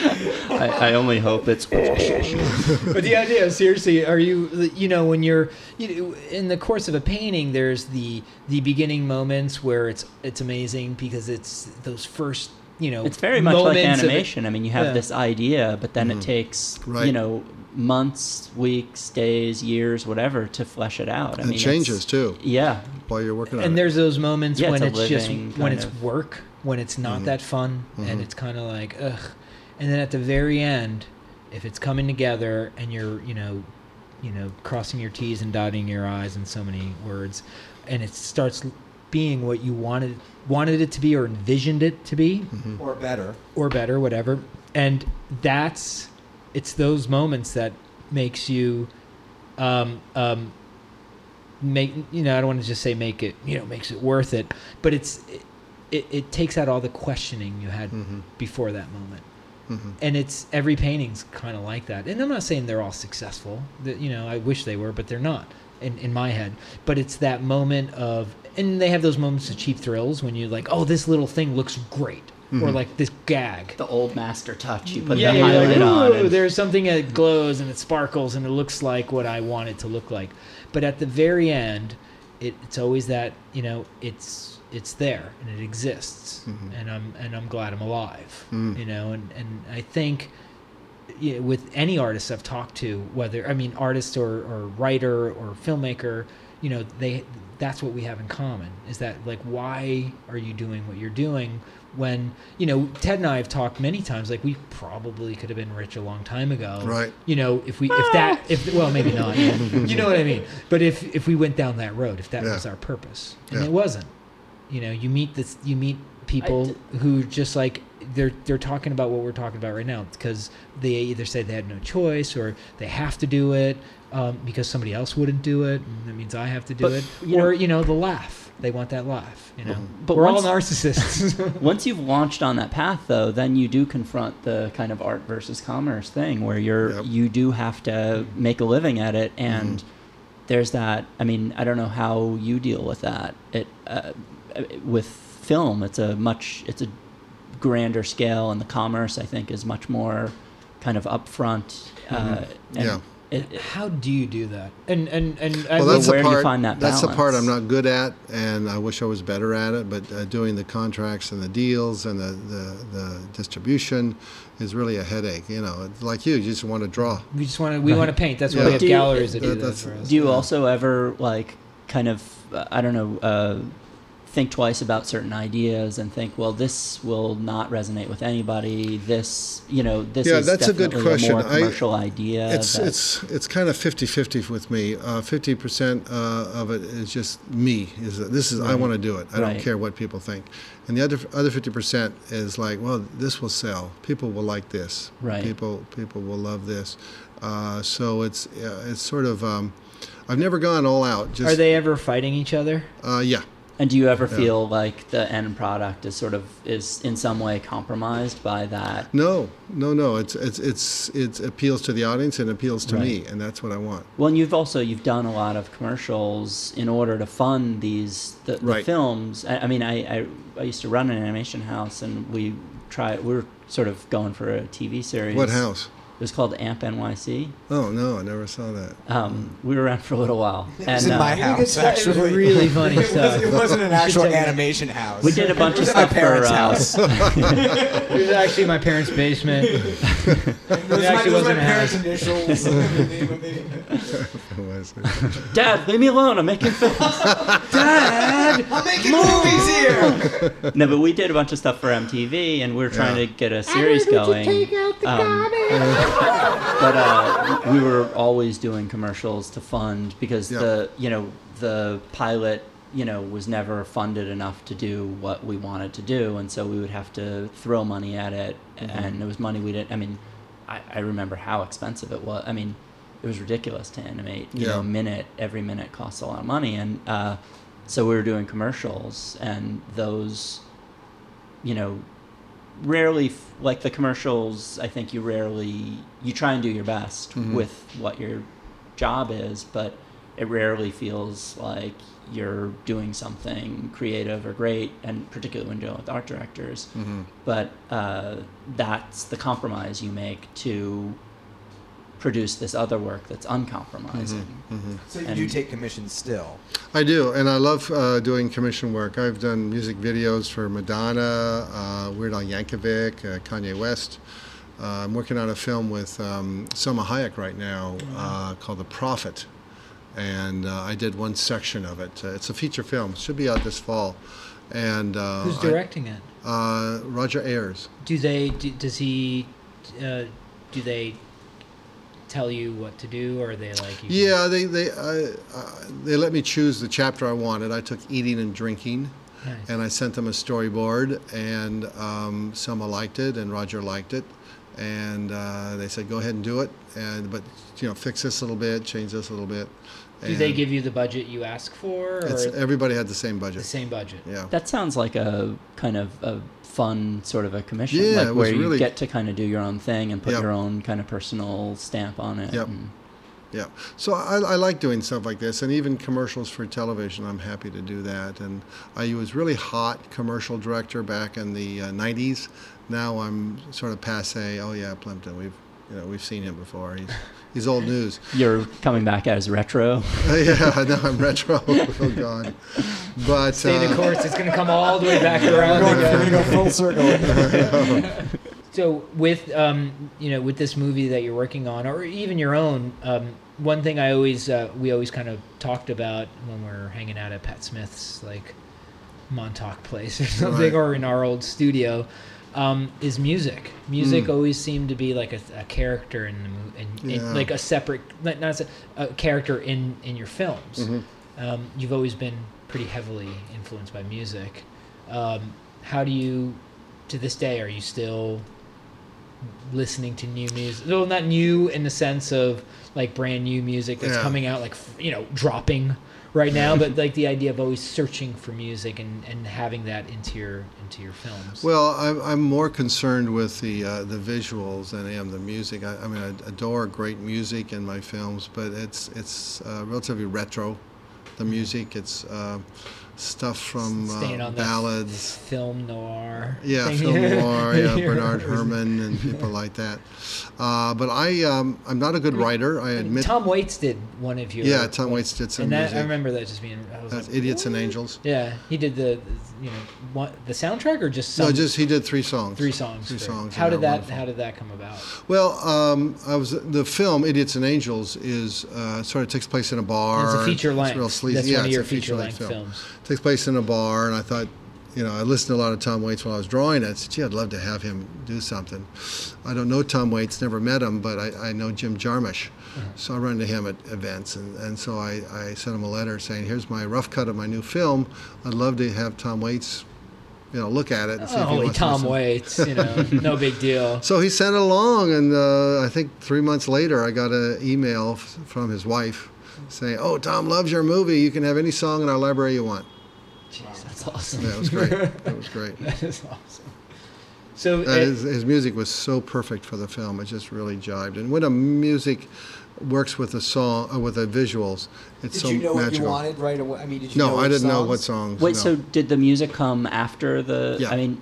I, I only hope it's but the idea, seriously, are you, you know, when you're, you know, in the course of a painting, there's the the beginning moments where it's it's amazing because it's those first, you know, It's very much like moments it. animation. I mean, you have Yeah. this idea, but then it takes Mm-hmm. Right. you know months, weeks, days, years, whatever to flesh it out. I And mean, it changes it's- too Yeah, while you're working on it. And it. there's those moments Yeah, when it's it's, just when it's of- work, when it's not Mhm. that fun, and Mhm. it's kind of like ugh. And then at the very end, if it's coming together and you're, you know, you know, crossing your T's and dotting your I's in so many words, and it starts being what you wanted wanted it to be or envisioned it to be, Or better. or better, whatever. And that's it's those moments that makes you um, um, make you know I don't want to just say make it you know makes it worth it, but it's it, it, it takes out all the questioning you had Mhm. before that moment. Mhm. And it's every painting's kind of like that. And I'm not saying they're all successful. That you know I wish they were, but they're not in in my head. But it's that moment of and they have those moments of cheap thrills when you're like, oh, this little thing looks great, or Mhm. like this gag. the old master touch. You put yeah, the you're highlight like, on. And- there's something that glows and it sparkles and it looks like what I want it to look like. But at the very end, it, it's always that you know it's it's there and it exists, Mhm. and I'm and I'm glad I'm alive. Mm. You know, and and I think yeah, with any artist I've talked to, whether I mean artist or, or writer or filmmaker, you know, they that's what we have in common is that like why are you doing what you're doing when you know Ted and I have talked many times like we probably could have been rich a long time ago Right. you know if we if that if well maybe not you know what I mean but if if we went down that road if that Yeah. was our purpose and Yeah. it wasn't you know you meet this you meet people who just like they're they're talking about what we're talking about right now because they either say they had no choice or they have to do it um, because somebody else wouldn't do it and that means I have to do But, it you know- or you know the laugh they want that laugh you know But we're all narcissists Once you've launched on that path, though, then you do confront the kind of art versus commerce thing, where you're Yep. you do have to make a living at it, and there's that. I mean, I don't know how you deal with that. It uh, with film, it's a much it's a grander scale, and the commerce I think is much more kind of upfront. Uh, and Yeah. It, it- How do you do that? And and and Well, that's where the do you part. find that that's the part I'm not good at, and I wish I was better at it. But uh, doing the contracts and the deals and the, the, the distribution is really a headache. You know, like you, you just want to draw. we just want to we want to paint. That's why Yeah. we have Do you- galleries that do that- that for us. Do you Yeah. also ever like kind of uh, I don't know uh, think twice about certain ideas and think, well, this will not resonate with anybody. This, you know, this Yeah, is that's a good question. more I- commercial idea. It's that- it's it's kind of 50-50 with me. Uh, Fifty percent uh, of it is just me. Is this is I want to do it. I Right. don't care what people think. And the other other fifty percent is like, well, this will sell. People will like this. Right. People people will love this. Uh, so it's uh, it's sort of. Um, I've never gone all out. Just Are they ever fighting each other? Uh, yeah. And do you ever Yeah. feel like the end product is sort of is in some way compromised by that? No, no, no. It's it's it's it appeals to the audience and appeals to Right. me, and that's what I want. Well, and you've also you've done a lot of commercials in order to fund these the, the Right. films. I, I mean, I, I I used to run an animation house, and we try we were sort of going for a TV series. What house? It was called AMP NYC. Oh no, I never saw that. Um, we were around for a little while, It and was in my uh, house, It was actually. really funny It, stuff. was, it wasn't an actual check it out. animation house. we did a bunch It of was at my stuff for. Uh, house. It was actually my parents' basement. It was It my, actually it was my wasn't a parents' house. initials. and the name of the- Was? Dad, leave me alone. I'm making films. Dad, I'm making movies here. no, but we did a bunch of stuff for MTV, and we were trying to get a series going. But uh, we were always doing commercials to fund because Yeah. the you know the pilot you know was never funded enough to do what we wanted to do, and so we would have to throw money at it, and it was money we didn't. I mean, I, I remember how expensive it was. I mean, it was ridiculous to animate. You know, Yeah. a minute every minute costs a lot of money, and uh, so we were doing commercials, and those, you know, rarely f- like the commercials i think you rarely you try and do your best Mhm. with what your job is but it rarely feels like you're doing something creative or great and particularly when dealing with art directors Mhm. but uh, that's the compromise you make to produce this other work that's uncompromising Mhm. So you And- do take commissions still. I do, and I love uh, doing commission work. I've done music videos for Madonna, uh, Weird Al Yankovic, uh, Kanye West. Uh, I'm working on a film with um, Salma Hayek right now uh, called The Prophet, and uh, I did one section of it. Uh, it's a feature film. It should be out this fall. And uh, who's I- directing it? uh, Roger Allers. Do they? Do, does he? Uh, do they tell you what to do, or are they like? You Yeah, they they uh, uh, they let me choose the chapter I wanted. I took eating and drinking. Nice. and I sent them a storyboard, and um, Salma liked it, and Roger liked it, and uh, they said, "Go ahead and do it," and but you know, fix this a little bit, change this a little bit. Do they give you the budget you ask for, or It's, everybody had the same budget. the same budget? Yeah. that sounds like a kind of a fun sort of a commission Yeah, like it where was you really- get to kind of do your own thing and put Yep. your own kind of personal stamp on it Yep. and- Yeah. So I, I like doing stuff like this, and even commercials for television. I'm happy to do that. And I was really hot commercial director back in the uh, '90s. Now I'm sort of passe. Oh yeah, Plympton. We've you know we've seen him before. He's he's old news. You're coming back as retro. yeah, now I'm retro. oh God. But Stay the uh, course. It's going to come all the way back around We're going to go full circle. So with um, you know with this movie that you're working on, or even your own, um, one thing I always uh, we always kind of talked about when we're hanging out at Pat Smith's like Montauk place or something, Right. or in our old studio, um, is music. Music Mm. always seemed to be like a, a character in the movie, in, in, like a separate, not not a, a character in in your films. mhm. Um, you've always been pretty heavily influenced by music. Um, how do you, to this day, are you still listening to new music? Well, not new in the sense of like brand new music that's Yeah. coming out, like you know, dropping right now, but like the idea of always searching for music and, and having that into your into your films. Well, I'm, I'm more concerned with the uh, the visuals than I am the music. I, I mean, I adore great music in my films, but it's it's uh, relatively retro. The music, it's uh, stuff from uh, ballads. film noir. Yeah, thing. film noir. Yeah, Bernard Herrmann and people like that. Uh, but I, um, I'm not a good writer. I admit. Tom Waits did one of your. yeah, Tom Waits did some and that, music. I remember that just being. I was That's like, Idiots and Angels. yeah, he did the, you know, what, the soundtrack or just some, no, just he did three songs. three songs. Three songs. How did that? wonderful. How did that come about? Well, um, I was the film Idiots and Angels is uh, sort of takes place in a bar. It's a feature It's length. real sleazy. That's yeah, one of it's your feature length film. films. Takes place in a bar, and I thought, you know, I listened to a lot of Tom Waits while I was drawing it. I said, gee, I'd love to have him do something. I don't know Tom Waits, never met him, but I, I know Jim Jarmusch. Uh-huh. So I run into him at events, and, and so I, I sent him a letter saying, here's my rough cut of my new film. I'd love to have Tom Waits, you know, look at it and see if he wants Oh, Tom listen." Waits, you know, no big deal. So he sent it along, and uh, I think three months later, I got an email f- from his wife saying, "Oh, Tom loves your movie. You can have any song in our library you want." Jeez, that's awesome. Yeah, it was great. it was great. That is awesome. So And it- his, eh his music was so perfect for the film. It just really jived. And when a music works with a song or with the visuals, it's so powerful. Did so you know what you magical. wanted right away? I mean, did you know No, I didn't know what songs. Wait, no. so did the music come after the? Yeah. I mean,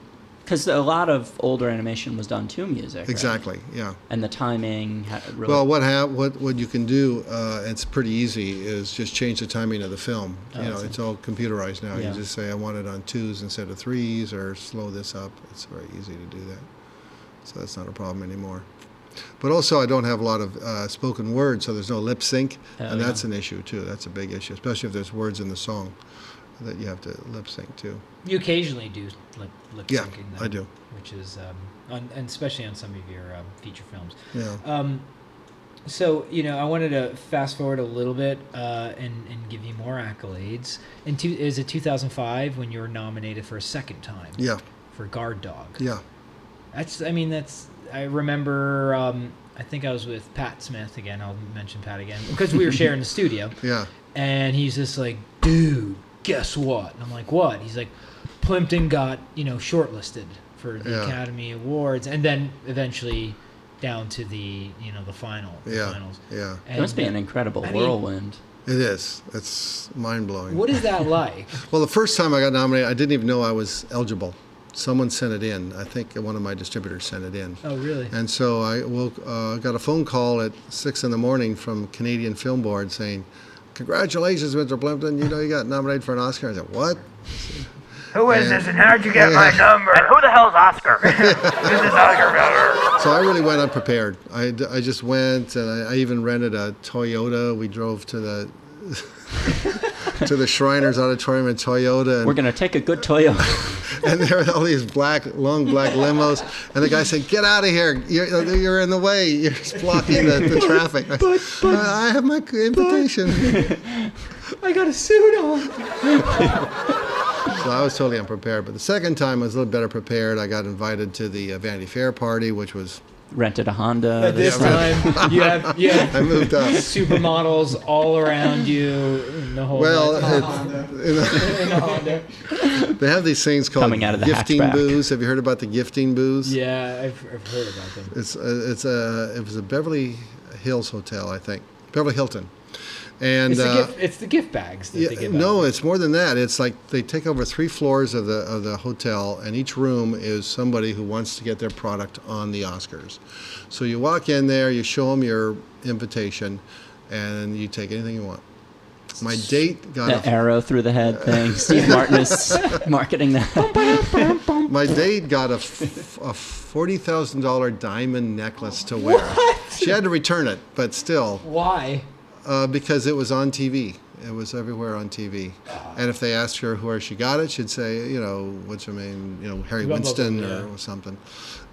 because a lot of older animation was done to music. right? exactly, yeah. And the timing. Really, Well, what hap- what what you can do? Uh, it's pretty easy. Is just change the timing of the film. Oh, you know, it's all computerized now. Yeah. You just say I want it on twos instead of threes, or slow this up. It's very easy to do that. So that's not a problem anymore. But also, I don't have a lot of uh, spoken words, so there's no lip sync, Oh, and yeah. that's an issue too. That's a big issue, especially if there's words in the song that you have to lip sync to. you occasionally do lip, lip Yeah, syncing, though, I do. which is, um, on, and especially on some of your um, feature films. Yeah. Um, so you know, I wanted to fast forward a little bit uh, and and give you more accolades. In two, is it 2005 when you were nominated for a second time Yeah. for Guard Dog? Yeah. That's I mean that's I remember um, I think I was with Pat Smith again. I'll mention Pat again because we were sharing the studio, Yeah. and he's just like, dude, guess what? And I'm like, what? He's like, Plympton got you know shortlisted for the Yeah. Academy Awards, and then eventually down to the you know the final the Yeah. finals. Yeah. it must be an incredible I mean- whirlwind. It is. It's mind blowing. What is that like? Well, the first time I got nominated, I didn't even know I was eligible. Someone sent it in. I think one of my distributors sent it in. oh, really? And so I woke, uh, got a phone call at six in the morning from Canadian Film Board saying, "Congratulations, Mr. Plympton! You know you got nominated for an Oscar." I said, "What?" Who is And- this and how'd you get my number? And who the hell's Oscar? this is Oscar Miller. So I really went unprepared. I, I just went, and I, I even rented a Toyota. We drove to the to the Shriners Auditorium in Toyota. And We're gonna take a good Toyota. and there were all these black, long black limos. And the guy said, "Get out of here! You're, you're in the way. You're blocking the, the traffic." I, said, I have my invitation. I got a suit on. so I was totally unprepared. But the second time, I was a little better prepared. I got invited to the uh, Vanity Fair party, which was Rented a Honda. At this time, you have you I moved up. supermodels all around you. In the whole Well, it, you know, in a Honda. they have these things called Coming out of the gifting hatchback. booths. Have you heard about the gifting booths? Yeah, I've, I've heard about them. It's uh, it's a it was a Beverly Hills hotel, I think, Beverly Hilton, and It's the, uh, gift, it's the gift bags that Yeah, they give no, out. it's more than that. It's like they take over three floors of the of the hotel, and each room is somebody who wants to get their product on the Oscars. So you walk in there, you show them your invitation, and you take anything you want. My date got the a, arrow through the head thing. Steve Martin is marketing that. my date got a, f- a forty thousand dollar diamond necklace to wear. What? She had to return it, but still, Why? Uh, because it was on TV. It was everywhere on TV. Ah. And if they asked her where she got it, she'd say, you know, what's her name? You know, Harry Winston yeah. or something.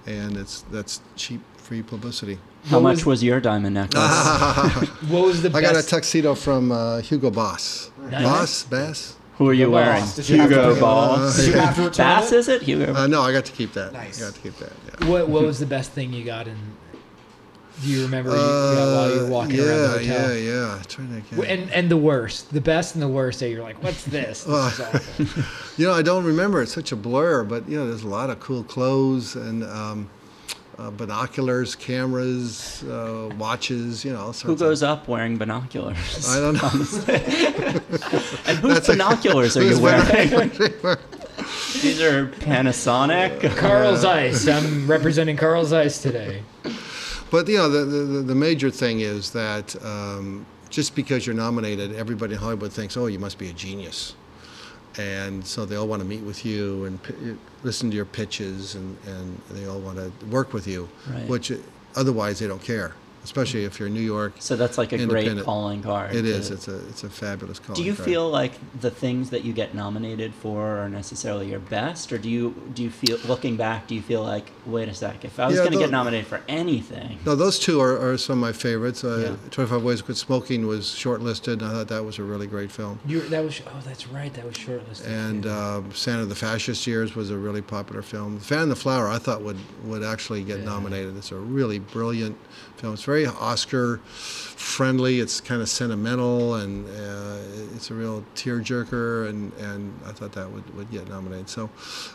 And it's that's cheap, free publicity. How What much was- was your diamond necklace? What was the I got a tuxedo from uh, Hugo Boss. Nice. Boss, Bass. Who are you Hugo wearing? Boss. Did you Hugo Boss. Did you have to return Bass it? is it? Hugo. Uh, no, I got to keep that. Nice. I got to keep that. Yeah. what What was the best thing you got in? Do you remember you, got while you were walking Uh, yeah, around the hotel? yeah, yeah. Trying to W- get. And and the worst, the best and the worst that you're like, what's this? This is awful. You know, I don't remember. It's such a blur, but you know, there's a lot of cool clothes and um, uh, binoculars, cameras, uh, watches, you know. all Who goes Of, up wearing binoculars? I don't know. and whose That's a- binoculars are you who's wearing? These are Panasonic. Carl Zeiss. I'm representing Carl Zeiss today. But you know, the, the the major thing is that um, just because you're nominated, everybody in Hollywood thinks, oh, you must be a genius, and so they all want to meet with you and p- listen to your pitches, and, and they all want to work with you, Right. which uh, otherwise they don't care, especially if you're in New York. So that's like a great Independent. calling card. It to- is. It's a it's a fabulous call. Do you feel like the things that you get nominated for are necessarily your best, or do you do you feel looking back? Do you feel like, wait a sec, if I was Yeah, going to get nominated for anything, No, those two are, are some of my favorites. Uh, Yeah. 25 Ways to Quit Smoking was shortlisted. And I thought that was a really great film. You that was oh that's right that was shortlisted. and too. uh, Santa the Fascist Years was a really popular film. Fan and the Flower, I thought would would actually get Yeah. nominated. It's a really brilliant film. It's very Oscar friendly. It's kind of sentimental and uh, it's a real tearjerker. And, and I thought that would, would get nominated. So,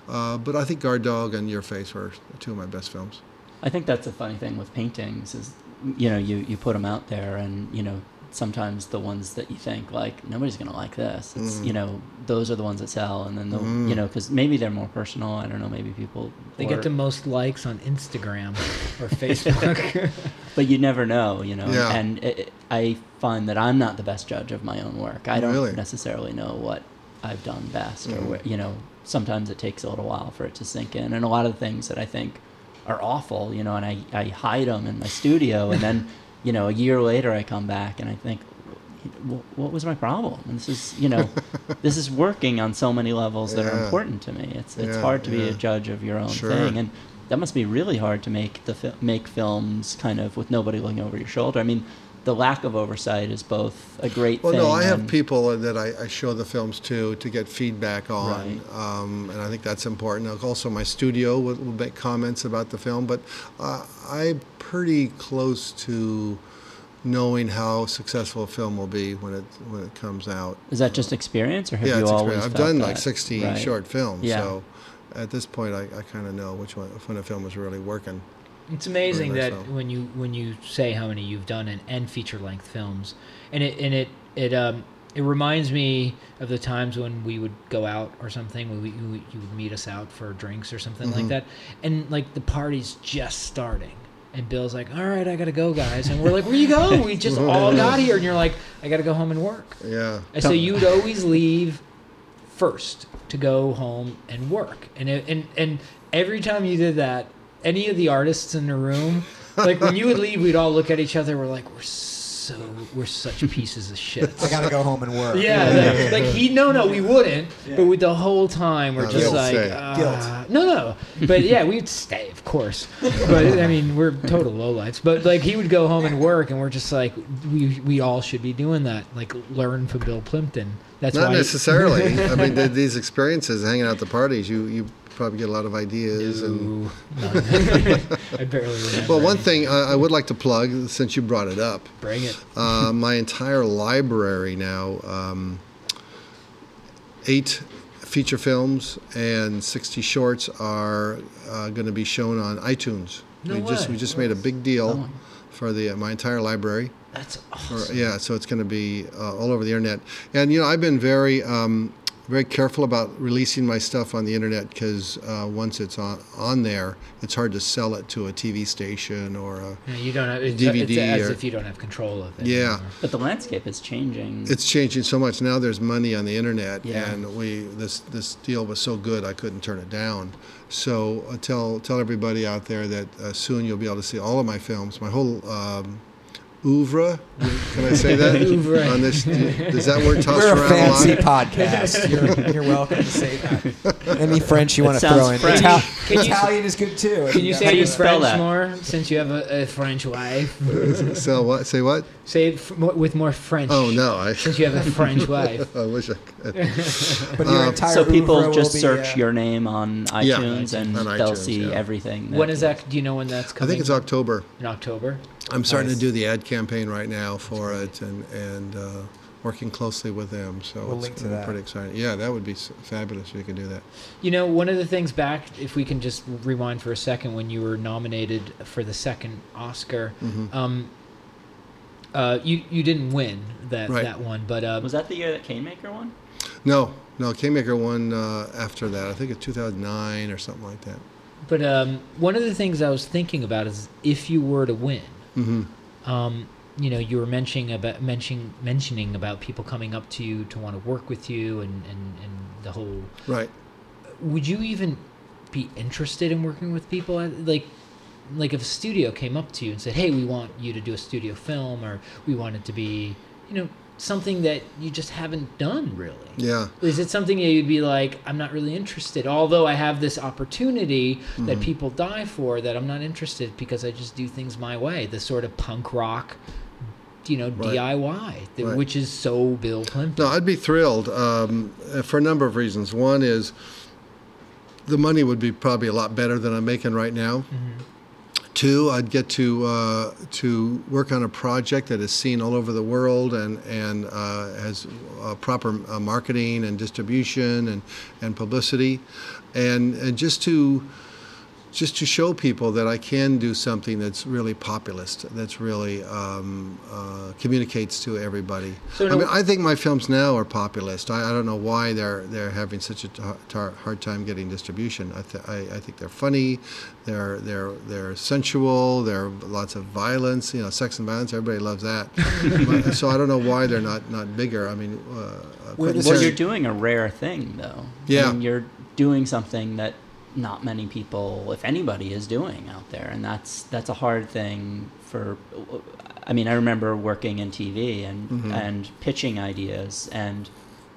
uh, but I think Guard Dog and Your Face were two of my best films. I think that's a funny thing with paintings is, you know, you you put them out there, and you know, sometimes the ones that you think like nobody's going to like this, it's Mhm. you know, those are the ones that sell, and then the Mhm. you know, because maybe they're more personal. I don't know, maybe people they or- get the most likes on Instagram or Facebook. but you never know, you know. Yeah. And it, it- I find that I'm not the best judge of my own work. I don't Really? necessarily know what I've done best, or Mhm. where, you know, sometimes it takes a little while for it to sink in. And a lot of the things that I think are awful, you know, and I, I hide them in my studio, and then, you know, a year later I come back and I think, what was my problem? And this is, you know, this is working on so many levels that are important to me. It's it's Yeah, hard to be a judge of your own Sure. thing, and that must be really hard to make the fil- make films kind of with nobody looking over your shoulder. I mean, the lack of oversight is both a great Well, thing. no, I have people that I, I show the films to to get feedback on, Right. um, and I think that's important. Also, my studio will, will make comments about the film, but uh, I'm pretty close to knowing how successful a film will be when it when it comes out. Is that just experience, or have yeah, you it's always? experience. I've felt done like sixteen Right. short films, Yeah. so at this point, I, I kind of know which one when a film is really working. It's amazing that much so. when you when you say how many you've done and, and feature length films, and it and it it um it reminds me of the times when we would go out or something. When we, you, you would meet us out for drinks or something like Mhm. that, and like the party's just starting. And Bill's like, "All right, I gotta go, guys." And we're like, "Where you going? We just all got here." And you're like, "I gotta go home and work." Yeah. And so you'd always leave first to go home and work. And it, and and every time you did that, any of the artists in the room, like when you would leave, we'd all look at each other. We're like, we're so we're such pieces of shit. I gotta go home and work. Yeah, like, like he no no we wouldn't, but with the whole time we're No, just like stay. uh, Guilt. no no, but yeah we'd stay of course, but I mean we're total lowlights. But like he would go home and work, and we're just like we we all should be doing that. Like learn from Bill Plympton. That's Not why necessarily. I mean, th- these experiences, hanging out at the parties, you you probably get a lot of ideas and. Ooh. I barely remember. Well, one any. thing I, I would like to plug, since you brought it up, Bring it. uh, my entire library now, um, eight feature films and 60 shorts are uh, going to be shown on iTunes. No we just way. we just made a big deal for the my entire library. That's For, awesome. yeah, so it's going to be uh, all over the internet. And you know, I've been very um, very careful about releasing my stuff on the internet because uh, once it's on on there, it's hard to sell it to a TV station or a Yeah, you don't have it's, DVD it's as or- if you don't have control of it. Yeah. anymore. But the landscape is changing. It's changing so much now. There's money on the internet, Yeah. and we this this deal was so good I couldn't turn it down. So uh, tell tell everybody out there that uh, soon you'll be able to see all of my films, my whole um, oeuvre. Can I say that? Oeuvre. On this, does that word toss We're a fancy a lot? podcast. You're, you're welcome to say that. Any French you want to throw in? French. Ital- Can you- Italian is good too. Can you Yeah. say How it you spell French that? more since you have a, a French wife? so what? Say what? Say it f- with more French. Oh no, I, Since you have a French wife. I wish I could. But your Um, entire so people oeuvre will just be, search uh, your name on Yeah, iTunes and on they'll iTunes, see yeah. everything. When is that? Do you know when that's I think it's October. in October. I'm starting Nice. to do the ad campaign right now for it, and and uh, working closely with them. So We'll it's link to that. pretty exciting. Yeah, that would be fabulous if you could do that. You know, one of the things back, if we can just rewind for a second, when you were nominated for the second Oscar, Mhm. um, uh, you you didn't win that Right. that one, but uh, Was that the year that Canemaker won? No, no, Canemaker won uh, after that. I think it's 2009 or something like that. but um, one of the things I was thinking about is if you were to win, hmm um, you know, you were mentioning about mentioning mentioning about people coming up to you to want to work with you and and, and the whole. Right. Would you even be interested in working with people like? Like if a studio came up to you and said, "Hey, we want you to do a studio film, or we want it to be, you know, something that you just haven't done really." Yeah. Is it something that you'd be like, I'm not really interested, although I have this opportunity that Mhm. people die for, that I'm not interested because I just do things my way, the sort of punk rock, you know, Right. DIY, th- Right. which is so Bill Clinton. No, I'd be thrilled um, for a number of reasons. One is the money would be probably a lot better than I'm making right now. Mm-hmm. Two, I'd get to uh, to work on a project that is seen all over the world and and uh, has uh, proper uh, marketing and distribution and and publicity, and and just to just to show people that I can do something that's really populist, that's really um, uh, communicates to everybody. So I mean, I think my films now are populist. I, I don't know why they're they're having such a tar- tar- hard time getting distribution. I, th- I, I think they're funny, they're they're they're sensual. There are lots of violence. You know, sex and violence. Everybody loves that. But- so I don't know why they're not not bigger. I mean, uh, Where Quentin does Well, you're doing a rare thing, though. Yeah. I mean, you're doing something that not many people, if anybody, is doing out there, and that's that's a hard thing for. I mean, I remember working in TV and Mhm. and pitching ideas, and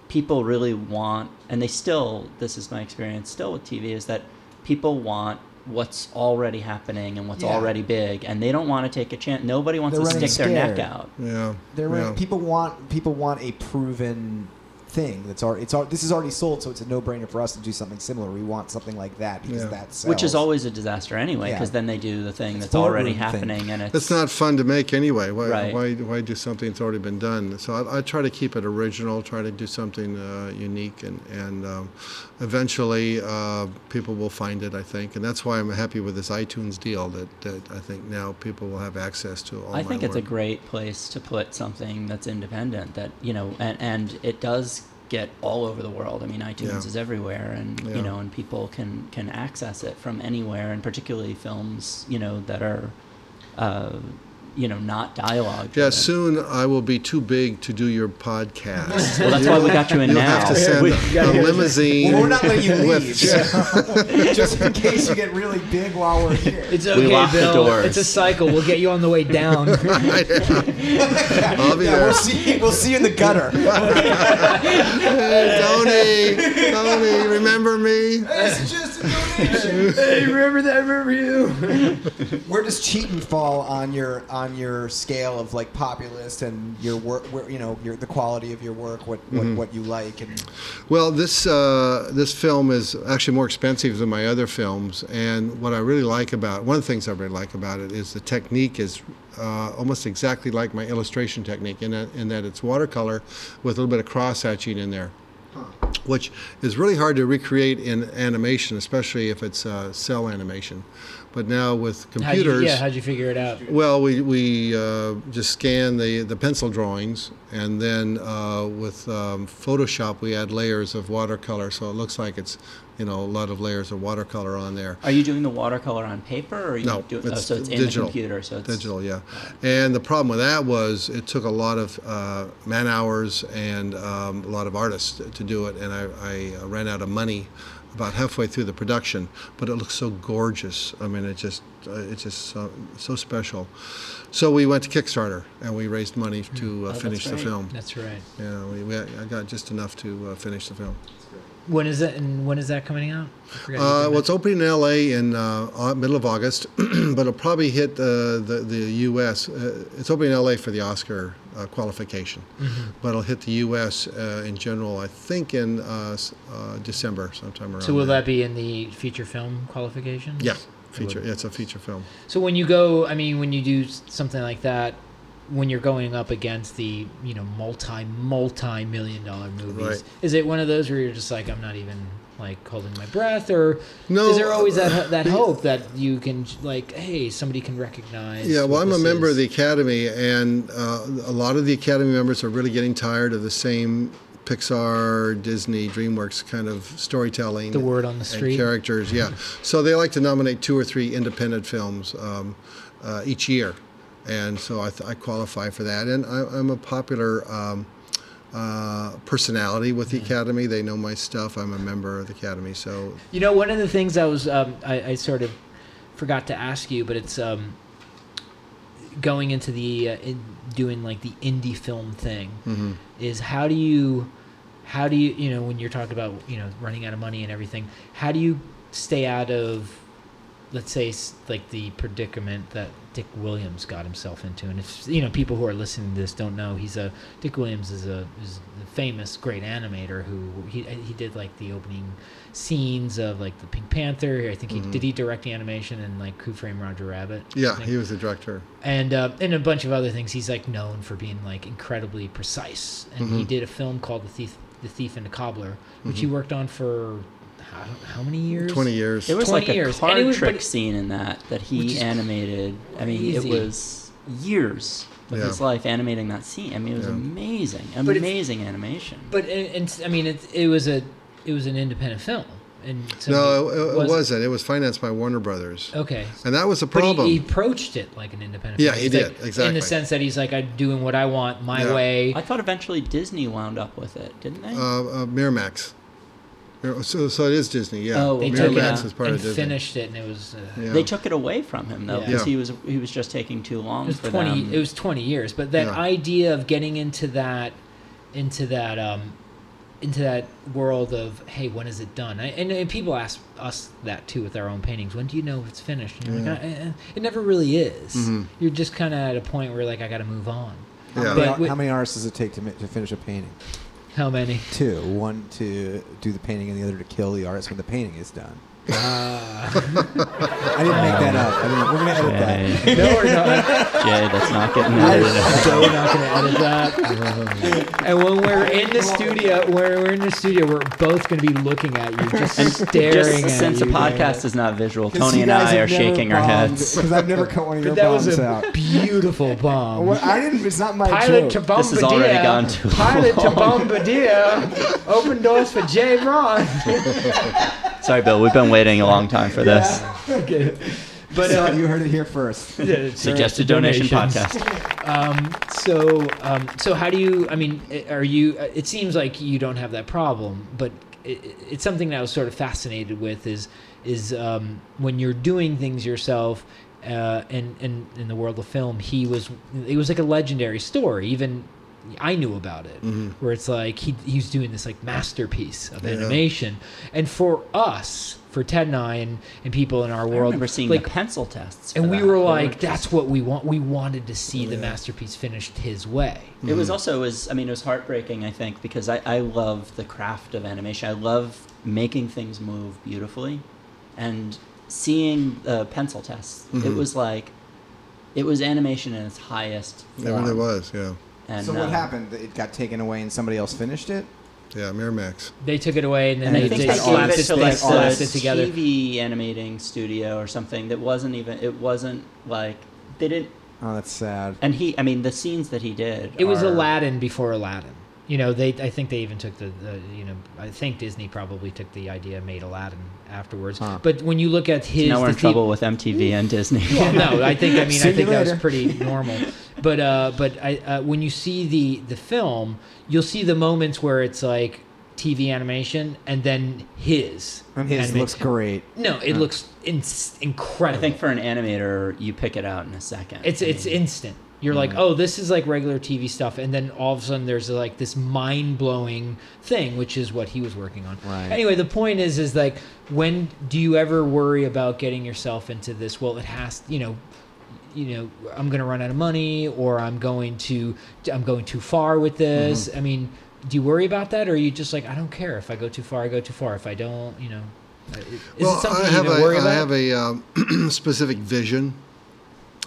people really want, and they still. This is my experience still with TV is that people want what's already happening and what's Yeah. already big, and they don't want to take a chance. Nobody wants They're to running stick their neck out. yeah, They're yeah. right. People want people want a proven thing that's already it's al- this is already sold, so it's a no brainer for us to do something similar. We want something like that because Yeah. that sells. Which is always a disaster anyway, Yeah. because then they do the thing It's that's already boardroom thing. happening, and it's It's not fun to make anyway. Why, Right. why, why do something that's already been done? So I, I try to keep it original, try to do something uh, unique, and, and um, eventually uh, people will find it, I think. And that's why I'm happy with this iTunes deal that, that I think now people will have access to all I my think it's a great place to put something that's independent. That you know, and and it does get all over the world. I mean, iTunes Yeah. is everywhere, and Yeah. you know, and people can can access it from anywhere, and particularly films, you know, that are, uh, you know, not dialogue. Yeah, driven. soon I will be too big to do your podcast. Well, that's why we got you in You'll now. have to send We- a, a limousine. Well, we're not letting you with- leave, just in case you get really big while we're here. It's We okay, lock the Bill. doors. It's a cycle. We'll get you on the way down. I'll be yeah, there. we'll see. We'll see you in the gutter. Hey, Tony, Tony, remember me? That's just a donation. Hey, remember that? Remember you? Where does Cheatin' fall on your on your scale of like populist and your work? Where, you know, your the quality of your work, what what, Mm-hmm. what you like, and Well, this uh, this film is actually more expensive than my other films, and what I really like about one of the things I really like about it is the technique is uh, almost exactly like my illustration technique in that, in that it's watercolor with a little bit of cross hatching in there, which is really hard to recreate in animation, especially if it's uh, cel animation. But now with How'd you, computers, yeah, how'd you figure it out? well, we, we uh, just scan the, the pencil drawings, and then uh, with um, Photoshop, we add layers of watercolor, so it looks like it's, you know, a lot of layers of watercolor on there. Are you doing the watercolor on paper, or are you No, doing? oh, so it's in digital. the computer. So it's Digital, yeah. And the problem with that was it took a lot of uh, man hours and um, a lot of artists to do it, and I, I uh, ran out of money about halfway through the production. But it looks so gorgeous. I mean, it just uh, it's just so, so special. So we went to Kickstarter and we raised money to uh, Oh, finish the film. That's right. Yeah, we, we, I got just enough to uh, finish the film. When is that? And when is that coming out? I forgot you Uh, well, it's opening in LA in uh, middle of August, but it'll probably hit uh, the the U.S. Uh, it's opening in LA for the Oscar uh, qualification, Mm-hmm. but it'll hit the U.S. Uh, in general. I think in uh, uh, December, sometime around. So will there. that be in the feature film qualification? Yeah, feature. Yeah, it's a feature film. So when you go, I mean, when you do something like that, when you're going up against the you know multi multi million dollar movies? Right. Is it one of those where you're just like I'm not even like holding my breath, or No, is there always uh, that that hope that you can like hey somebody can recognize? Yeah, well, I'm a member is? of the Academy, and uh, a lot of the Academy members are really getting tired of the same Pixar, Disney, DreamWorks kind of storytelling. The word on the street. Characters, yeah. So they like to nominate two or three independent films um, uh, each year. And so I, th- I qualify for that. And I, I'm a popular um, uh, personality with the Academy. They know my stuff. I'm a member of the Academy. So You know, one of the things I was um, I, I sort of forgot to ask you, but it's um, going into the uh, in doing like the indie film thing mhm. is how do you how do you you know when you're talking about you know running out of money and everything how do you stay out of let's say like the predicament that Dick Williams got himself into and if you know people who are listening to this don't know he's a Dick Williams is a is a famous great animator who he he did like the opening scenes of like the Pink Panther I think he Mhm. did he direct the animation and like Who Framed Roger Rabbit yeah, he was the director. and uh, and a bunch of other things. He's like known for being like incredibly precise. And he Mhm. did a film called The Thief, The Thief and the Cobbler, which he Mhm. worked on for how, how many years? 20 years. It was 20 like a years. And card it was- trick but- scene in that that he is animated. I mean, it was years of Yeah. his life animating that scene. I mean, it was Yeah. amazing, But if- amazing animation. But and, and I mean, it, it was a it was an independent film, and so No, it, it was- wasn't. It was financed by Warner Brothers. Okay, And that was the but problem. he, he approached it like an independent. Yeah, film. he did, like- In the sense that he's like, I'm doing what I want my Yeah. way. I thought eventually Disney wound up with it, didn't they? uh, uh, Miramax. Mir- So, so it is Disney, yeah. Oh, they okay, took it yeah. Part and of Disney. finished it, and it was. Uh, Yeah. They took it away from him though because Yeah. he was he was just taking too long It was for twenty. them. It was twenty years, but that Yeah. idea of getting into that, into that, um, into that world of hey, when is it done? I, and, and people ask us that too with our own paintings. When do you know if it's finished? And you're like, Yeah. "Uh, uh, it never really is. Mhm. You're just kind of at a point where like I got to move on. How, Yeah. many, But with- how many artists does it take to, to finish a painting? How many? Two. One to do the painting, and the other to kill the artist when the painting is done. Uh, I didn't make that up. I didn't, we're gonna edit that. Jay, no, we're not. Jay, that's not getting I edited. so we're not going to edit that. and when we're in the studio, when we're in the studio, we're both going to be looking at you, just And staring Just at since you. the podcast is not visual, Tony and I are never shaking our heads. because I've never cut one of your But that was bombs a out. beautiful bomb. Well, I didn't. It's not my Pilot to joke. Bombardier. This has already gone too Pilot to long. Bombardier. Open doors for Jay Ron. Sorry, Bill. We've been waiting a long time for this. okay. But so uh, you heard it here first. Suggested donation podcast. Um, so, um, so how do you? I mean, are you? uh, It seems like you don't have that problem, but it, it's something that I was sort of fascinated with. Is is um, when you're doing things yourself, uh, and and in the world of film, he was. It was like a legendary story. Even I knew about it, Mhm. where it's like he he's doing this like masterpiece of Yeah. animation, and for us, for Ted and I, and, and people in our I world, remember seeing like the pencil tests, and for we were They like, just- that's what we want. We wanted to see the masterpiece finished his way. It was also was I mean it was heartbreaking I think because I, I love the craft of animation. I love making things move beautifully, and seeing the pencil tests. It Mhm. was like, it was animation in its highest. It really was, yeah. And, so what uh, happened? It got taken away, and somebody else finished it. Yeah, Miramax. They took it away and then And they, think they they slapped gave it, it to like slapped it together. TV animating studio or something that wasn't even. It wasn't like they didn't. Oh, that's sad. And he, I mean, the scenes that he did. It was are- Aladdin before Aladdin. You know, they. I think they even took the, the. You know, I think Disney probably took the idea, and made Aladdin afterwards. Huh. But when you look at his, Now we're in theme- trouble with MTV and Disney. Well, no, I think I mean See I think that was pretty normal. But uh, but I uh, when you see the the film, you'll see the moments where it's like TV animation and then his. And his anima- looks great. No, it Huh. looks in- I incredible. think for an animator, you pick it out in a second. it's I it's mean, instant. You're like, Mhm. oh, this is like regular TV stuff, and then all of a sudden there's like this mind blowing thing, which is what he was working on. Right. Anyway, the point is, is like, when do you ever worry about getting yourself into this? Well, it has, you know, you know, I'm going to run out of money, or I'm going to, I'm going too far with this. Mm-hmm. I mean, do you worry about that, or are you just like, I don't care if I go too far, I go too far. If I don't, you know, is well, it something I you have even a, worry about? I have a um, specific vision,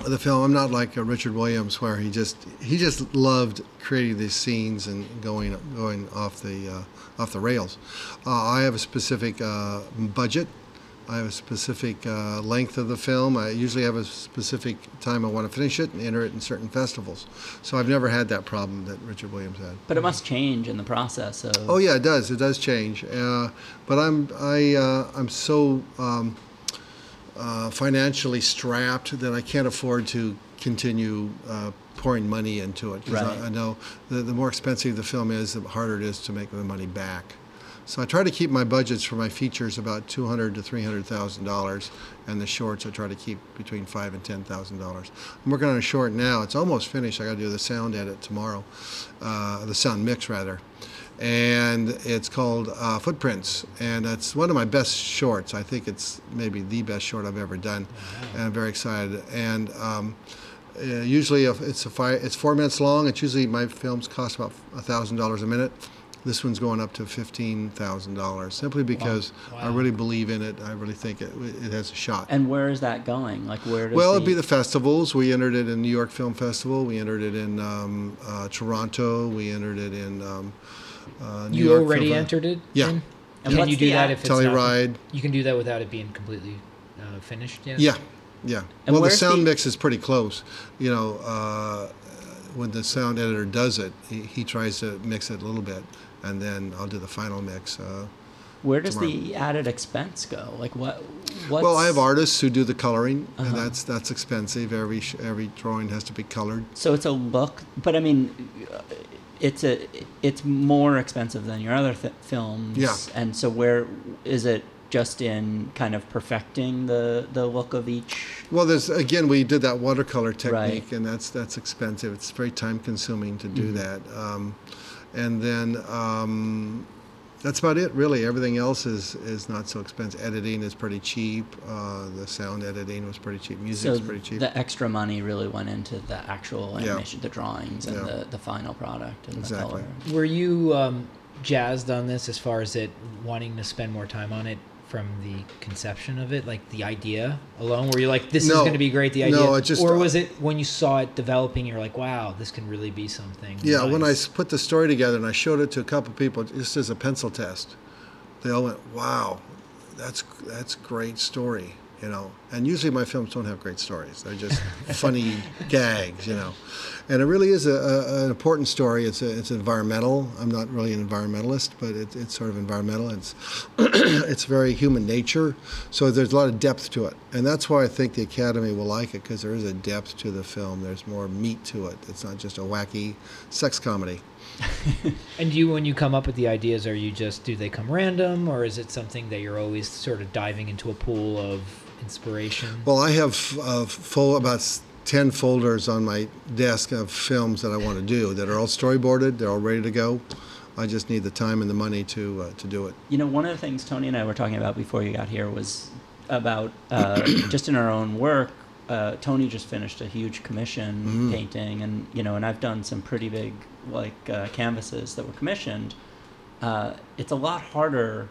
of the film. I'm not like uh, Richard Williams, where he just he just loved creating these scenes and going going off the uh, off the rails. Uh, I have a specific uh, budget. I have a specific uh, length of the film. I usually have a specific time I want to finish it and enter it in certain festivals. So I've never had that problem that Richard Williams had. But it must change in the process of. Oh yeah, it does. It does change. Uh, but I'm I uh, I'm so um, uh, financially strapped that I can't afford to continue uh, pouring money into it. Right. I, I know the, the more expensive the film is, the harder it is to make the money back. So I try to keep my budgets for my features about two hundred to three hundred thousand dollars, and the shorts I try to keep between five and ten thousand dollars. I'm working on a short now. It's almost finished. I got to do the sound edit tomorrow, uh, the sound mix rather, and it's called uh, Footprints, and it's one of my best shorts. I think it's maybe the best short I've ever done, and I'm very excited. And um, uh, usually, it's a it's four minutes long. It's usually my films cost about thousand dollars a minute. This one's going up to fifteen thousand dollars, simply because I Wow. really believe in it. I really think it, it has a shot. And where is that going? Like where does Well, the, it'd be the festivals. We entered it in New York Film Festival. We entered it in um, uh, Toronto. We entered it in um, uh, New You York You already Film entered it. Yeah. in? And Can you do that act- if it's not? Telluride. You can do that without it being completely uh, finished yet. Yeah, yeah. And well, the sound the- mix is pretty close. You know, uh, when the sound editor does it, he, he tries to mix it a little bit, and then I'll do the final mix. Uh, Where does tomorrow. the added expense go? Like what? What's, well, I have artists who do the coloring, Uh-huh. and that's that's expensive. Every every drawing has to be colored. So it's a look, but I mean, it's a it's more expensive than your other th- films. Yeah. And so where is it? Just in kind of perfecting the the look of each. Well, there's again, we did that watercolor technique, Right. and that's that's expensive. It's very time consuming to do Mhm. that. Um, and then um, that's about it, really. Everything else is is not so expensive. Editing is pretty cheap. Uh, the sound editing was pretty cheap. Music So pretty cheap. the extra money really went into the actual Yeah. animation, the drawings, and Yeah. the, the final product and Exactly. the color. Were you um, jazzed on this as far as it wanting to spend more time on it from the conception of it, like the idea alone? Were you like, this is going to be great, the idea? No, it just- or was it when you saw it developing, you're like, wow, this can really be something? Yeah, when I put the story together and I showed it to a couple of people just as a pencil test, they all went, "Wow, that's that's great story," you know. And usually my films don't have great stories; they're just funny gags, you know. And it really is a, a, an important story. It's a, it's environmental. I'm not really an environmentalist, but it, it's sort of environmental. It's it's very human nature, so there's a lot of depth to it, and that's why I think the Academy will like it because there is a depth to the film. There's more meat to it. It's not just a wacky sex comedy. And you, when you come up with the ideas, are you just do they come random, or is it something that you're always sort of diving into a pool of inspiration? Well, I have uh, full about ten folders on my desk of films that I want to do that are all storyboarded. They're all ready to go. I just need the time and the money to uh, to do it. You know, one of the things Tony and I were talking about before you got here was about uh, just in our own work. Uh, Tony just finished a huge commission Mhm. painting, and you know, and I've done some pretty big like uh, canvases that were commissioned. Uh, it's a lot harder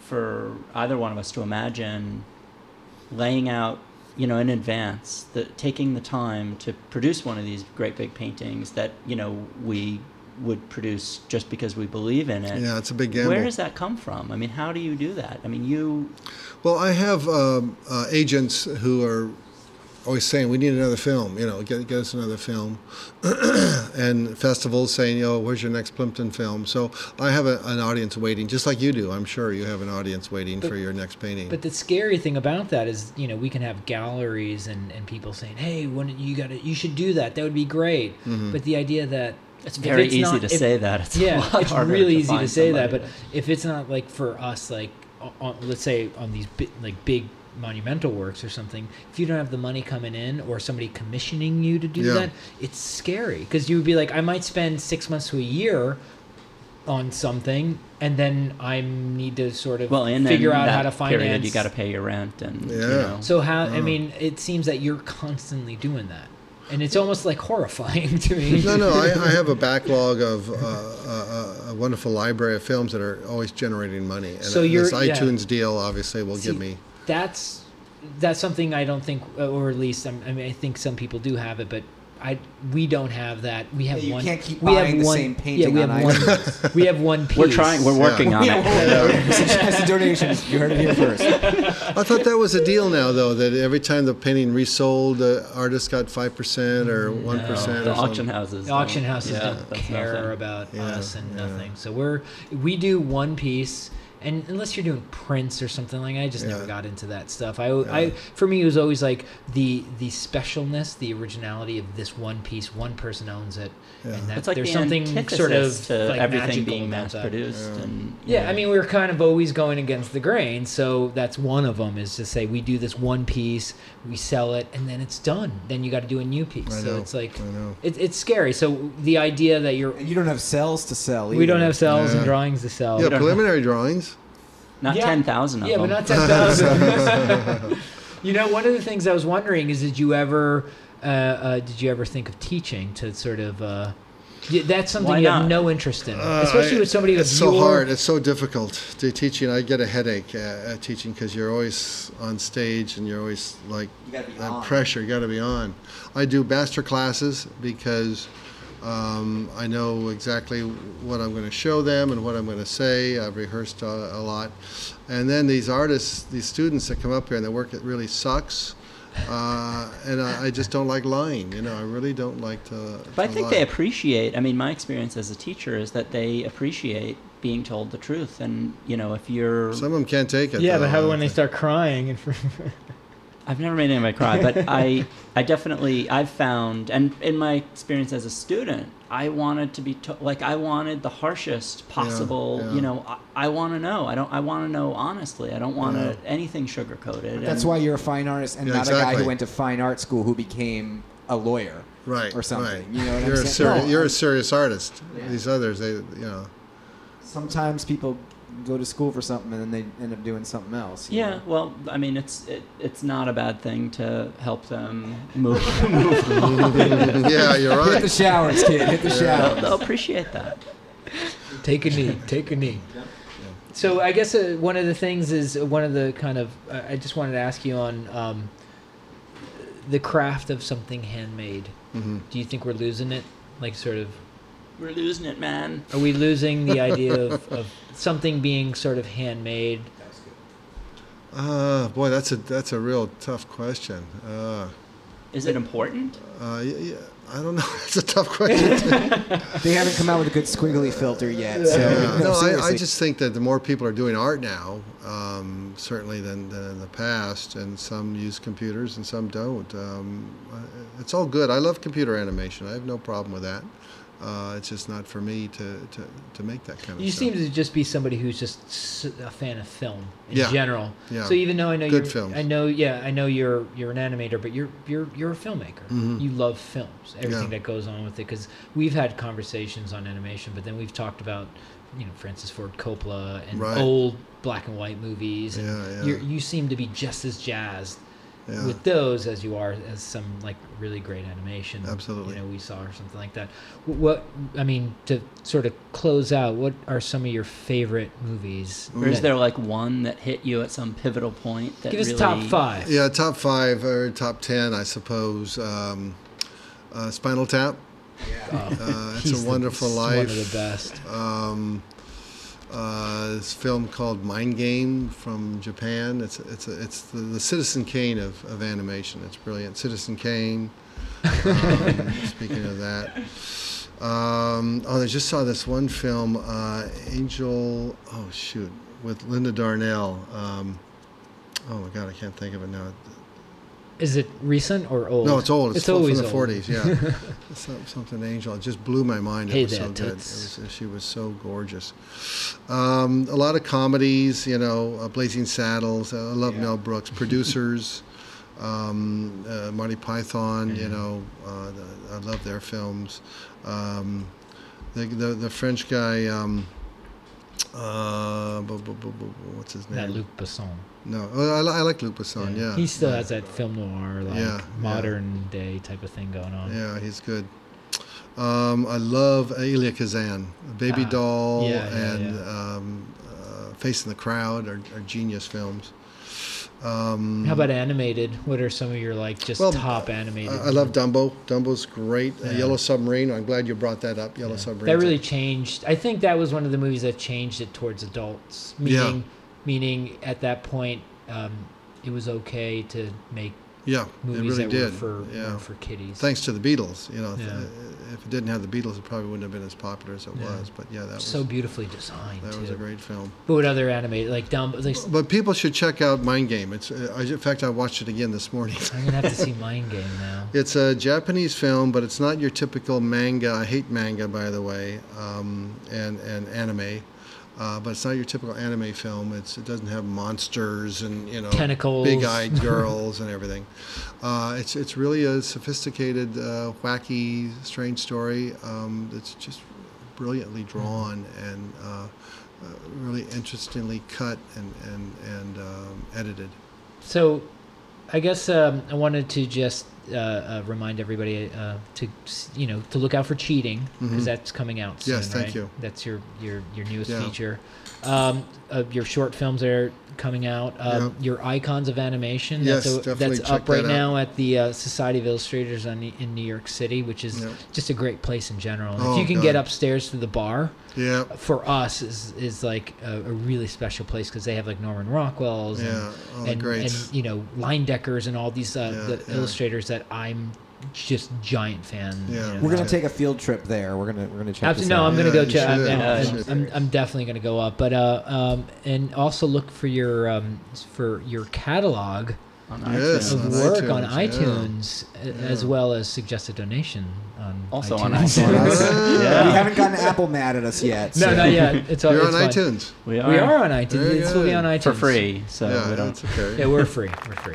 for either one of us to imagine laying out, you know, in advance, the taking the time to produce one of these great big paintings that you know we would produce just because we believe in it. Yeah, it's a big gamble. Where does that come from? I mean, how do you do that? I mean, you. Well, I have um, uh, agents who are always saying we need another film. You know, get get us another film, and festivals saying, "Yo, where's your next Plympton film?" So I have a, an audience waiting, just like you do. I'm sure you have an audience waiting But- for your next painting. But the scary thing about that is, you know, we can have galleries and, and people saying, "Hey, when you got to, you should do that. That would be great." Mhm. But the idea that It's very it's easy not- to if- say that. It's a yeah, lot it's harder really to easy to find say that. But if it's not like for us, like on, on, let's say on these bi- like big monumental works or something, if you don't have the money coming in or somebody commissioning you to do Yeah. that, it's scary because you would be like, I might spend six months to a year on something, and then I need to sort of well, and figure out how to finance. period, you got to pay your rent, and you Yeah. know. So how? I Oh. mean, it seems that you're constantly doing that, and it's almost like horrifying to me. No, no, I, I have a backlog of uh, a, a wonderful library of films that are always generating money. And So this you're- yeah. iTunes deal obviously will See, give me. That's that's something I don't think, uh, or at least I'm, I mean, I think some people do have it, but I we don't have that. We have Yeah, you one. can't keep we have the one, same Yeah, painting we on have one. iTunes. we have one piece. We're trying. We're working on it. Suggest donations. You heard it here first. I thought that was a deal now, though, that every time the painting resold, the artist got five percent or mm, one No, percent. the auction houses. The auction houses yeah, don't care nothing. about Yeah, us and yeah. nothing. So we're we do one piece, and unless you're doing prints or something like, that, I just never got into that stuff. I, I for me it was always like the the specialness, the originality of this one piece. One person owns it, Yeah. and that It's like there's the something sort of to like everything being mass that. produced. And Yeah, I mean, we were kind of always going against the grain, so that's one of them is to say we do this one piece, we sell it, and then it's done. Then you got to do a new piece. I so know, it's like I know. it, it's scary. So the idea that you're you don't have cels to sell. Either. we don't have cels and drawings to sell. Yeah, don't preliminary drawings. Not Yeah. ten thousand of Yeah, them. but not ten thousand. you know, one of the things I was wondering is, did you ever, uh, uh, did you ever think of teaching to sort of? Uh, that's something Why you have no interest in, Uh, especially I- with somebody It's of so your. hard. It's so difficult to teaching. I get a headache uh, at teaching because you're always on stage and you're always like You gotta be that on. pressure. You got to be on. I do master classes because um, I know exactly what I'm going to show them and what I'm going to say. I've rehearsed a, a lot, and then these artists, these students that come up here and their work it really sucks. Uh, and I, I just don't like lying. You know, I really don't like to. But I think lie. they appreciate. I mean, my experience as a teacher is that they appreciate being told the truth. And you know, if you're, Some of them can't take it. Yeah, though. but how about when they start crying and? I've never made anybody cry, but I, I definitely, I've found, and in my experience as a student, I wanted to be to, like, I wanted the harshest possible. yeah. You know, I, I want to know. I don't. I want to know honestly. I don't want Yeah. anything sugar coated. That's why you're a fine artist and Yeah, not a guy who went to fine art school who became a lawyer. right or something. Right. You know what I'm you're a saying? seri- No, you're I'm- a serious artist. Yeah. These others, they, you know, Sometimes people go to school for something and then they end up doing something else. Yeah, know? well, I mean, it's it, it's not a bad thing to help them move. move yeah, you're right. Hit the showers, kid. Hit the they'll, showers. they'll appreciate that. take a knee. Take a knee. So I guess uh, one of the things is uh, one of the kind of uh, I just wanted to ask you on um, the craft of something handmade. hmm Do you think we're losing it? Like sort of We're losing it, man. Are we losing the idea of, of something being sort of handmade? Uh, boy, that's a that's a real tough question. Uh, Is it important? uh, yeah, I don't know. That's a tough question. They haven't come out with a good squiggly filter yet. So, Yeah. No, I, I just think that the more people are doing art now, um, certainly than, than in the past, and some use computers and some don't. Um, uh, it's all good. I love computer animation. I have no problem with that. Uh, it's just not for me to, to, to make that kind of You stuff. seem to just be somebody who's just a fan of film in Yeah. general. Yeah. So even though I know Good you're, films. I know, yeah, I know you're you're an animator, but you're you're you're a filmmaker. Mhm. You love films, everything Yeah. that goes on with it. Because we've had conversations on animation, but then we've talked about, you know, Francis Ford Coppola and Right. old black and white movies. And Yeah, yeah. You're, you seem to be just as jazzed Yeah. with those as you are as some like really great animation. Absolutely. You know, we saw or something like that. What I mean to sort of close out, what are some of your favorite movies? Or is there like one that hit you at some pivotal point that Give us really top five. Yeah, top five or top ten, I suppose. Um, uh, Spinal Tap. Oh, Uh, it's a wonderful he's life. One of the best. um, uh, this film called Mind Game from Japan. It's it's a, it's the, the Citizen Kane of, of animation. It's brilliant. Citizen Kane. Um, speaking of that, um, oh, I just saw this one film, uh, Angel. Oh shoot, with Linda Darnell. Um, oh my God, I can't think of it now. Is it recent or old? No, it's old. It's, It's from always the old. 40s. Yeah, Some- something Angel. It just blew my mind. Hey it was so good. It was, she was so gorgeous. Um, a lot of comedies. You know, uh, Blazing Saddles. I love Yeah. Mel Brooks. Producers. um, uh, Monty Python. You know, uh, the, I love their films. Um, the, the the French guy. Uh, bu- bu- bu- what's his name? That Luc Besson. No, oh, I, li- I like Luc Besson. Yeah, He still yeah. has that film noir, like Yeah, yeah. modern day type of thing going on. Yeah, he's good. Um, I love Elia Kazan, Baby Ah, Doll, yeah, yeah, and yeah. Um, uh, Face in the Crowd are, are genius films. Um, How about animated? What are some of your like just Well, top animated? I I love Dumbo. Dumbo's great. Uh, Yellow Submarine. I'm glad you brought that up. Yellow Submarine. That really changed. I think that was one of the movies that changed it towards adults. Yeah. Meaning, meaning at that point, um, it was okay to make Yeah, it movies really that did. were for yeah. were for kiddies. Thanks to the Beatles. You know, if- Yeah. if it didn't have the Beatles, it probably wouldn't have been as popular as it Yeah. was. But yeah, that was so beautifully designed that too. was a great film. But what other animated like Dumbo? Like, But people should check out Mind Game. It's uh, in fact I watched it again this morning. I'm gonna have to see Mind Game now. It's a Japanese film, but it's not your typical manga. I hate manga, by the way, um, and and anime. Uh, but it's not your typical anime film. It's it doesn't have monsters and you know Tentacles. big-eyed girls and everything. Uh, it's it's really a sophisticated, uh, wacky, strange story um, that's just brilliantly drawn and uh, uh, really interestingly cut and and and um, edited. So, I guess um, I wanted to just uh, uh, remind everybody uh, to you know to look out for Cheatin' because Mhm. that's coming out soon. Yes, thank right? you. That's your your your newest Yeah. feature. Um, uh, your short films are coming out. Um, Your icons of animation. Yes, that's, a- that's up right that now at the uh, Society of Illustrators on, in New York City, which is Yeah. just a great place in general. Oh, if you can get upstairs to the bar, Yeah, for us is is like a, a really special place because they have like Norman Rockwell's and, Yeah, all the and, and you know Leyendeckers and all these uh, Yeah, the yeah. illustrators that I'm just giant fan. Yeah. you know. We're gonna Yeah. take a field trip there. We're gonna we're gonna check. Absolutely, no, out. I'm gonna Yeah, go check. I'm, should. I'm, I'm, you should. I'm, I'm definitely gonna go up, but uh, um, and also look for your um, for your catalog on Yes, iTunes. of on work iTunes, on iTunes, a- as well as suggest a donation on Also iTunes. on On iTunes. Yeah. We haven't gotten Apple mad at us yet. No, not yet. It's all. you're it's on fine. iTunes. We are, We are on iTunes. Very This will be on iTunes for free, so yeah, we don't. that's okay. Yeah, we're free. We're free.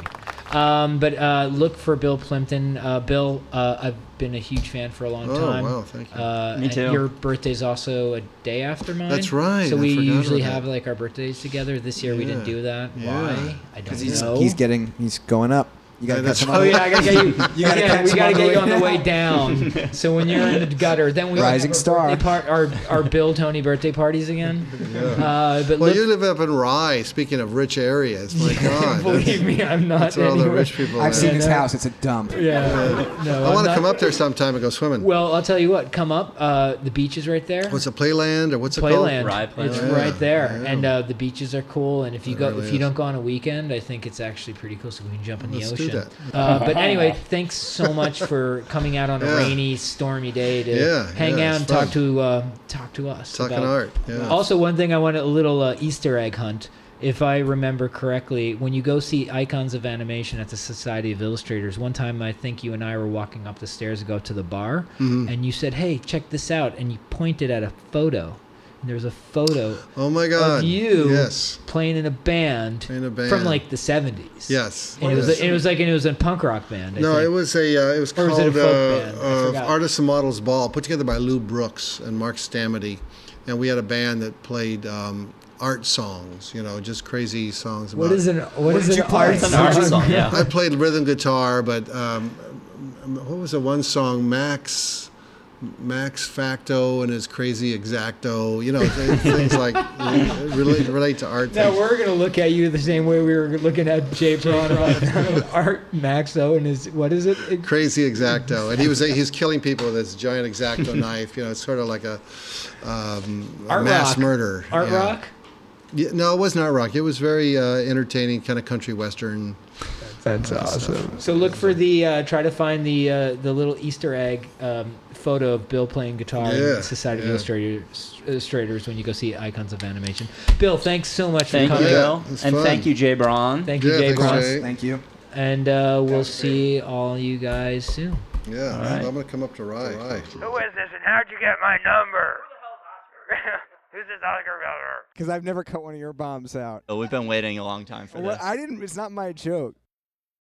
Um, but uh, look for Bill Plympton. Uh, Bill, uh, I've been a huge fan for a long Oh, time. Oh wow, thank you. Uh, Me too. Your birthday's also a day after mine. That's right, So I we usually have like our birthdays together. This year we didn't do that. Yeah. Why? I don't Because he's know. he's getting he's going up. You gotta Yeah, that's catch him Oh yeah, I gotta get you. You gotta yeah, catch we gotta on the get way you on the down. way down. so when you're in the gutter, then we Rising have star. birthday Part, our our Bill Tony birthday parties again. Uh, but Well, look, you live up in Rye. Speaking of rich areas, my God, believe me, I'm not. that's where all the rich people I've live. seen his no. house. It's a dump. Yeah, no. I want to come up there sometime and go swimming. Well, I'll tell you what. Come up. Uh, the beach is right there. What's it, Playland or what's it Playland. Rye It's Playland. right there, Yeah. and uh, the beaches are cool. And if you go, if you don't go on a weekend, I think it's actually pretty cool. So we can jump in the ocean. That. Uh, but anyway, thanks so much for coming out on a Yeah. rainy, stormy day to Yeah, hang yeah, out it's and talk to uh, talk to us. Talking about- art. Yeah. Also, one thing I want a little uh, Easter egg hunt. If I remember correctly, when you go see Icons of Animation at the Society of Illustrators, one time I think you and I were walking up the stairs to go to the bar, Mhm. and you said, "Hey, check this out," and you pointed at a photo. And there was a photo Oh my God. of you Yes. playing in a band, In a band. from like the '70s. Yes. and it was yes. it was like and it was a punk rock band. I No, think. it was a uh, it was Or was called it a folk band? Uh, uh. Artists and Models Ball, put together by Lou Brooks and Mark Stamaty, and we had a band that played um, art songs. You know, just crazy songs. What about- is an what, What is did an you art an song? art song, yeah. I played rhythm guitar, but um, what was the one song? Max. Max Facto and his crazy exacto, you know, things like relate, relate to art. Now things. we're gonna look at you the same way we were looking at Jay Braun on Art Maxo and his what is it? It- crazy exacto, and he was he's killing people with this giant exacto knife. You know, it's sort of like a, um, a Art mass rock. murder. Art yeah. rock. Yeah, no, it wasn't art rock. It was very uh, entertaining, kind of country western. That's awesome. So look for the uh, try to find the uh, the little Easter egg um, photo of Bill playing guitar in Yeah, the Society of. Illustrators, Illustrators when you go see Icons of Animation. Bill, thanks so much Thank for you, coming. Yeah, Bill, and fun. thank you, Jay Braun. Thank you, Yeah, Jay thanks, Braun. Thank you. And uh, we'll see all you guys soon. Yeah, All right. I'm gonna come up to Rye. Who is this and how'd you get my number? Who's this Oscar Miller? Because I've never cut one of your bombs out. Oh, we've been waiting a long time for Well, this. I didn't. It's not my joke.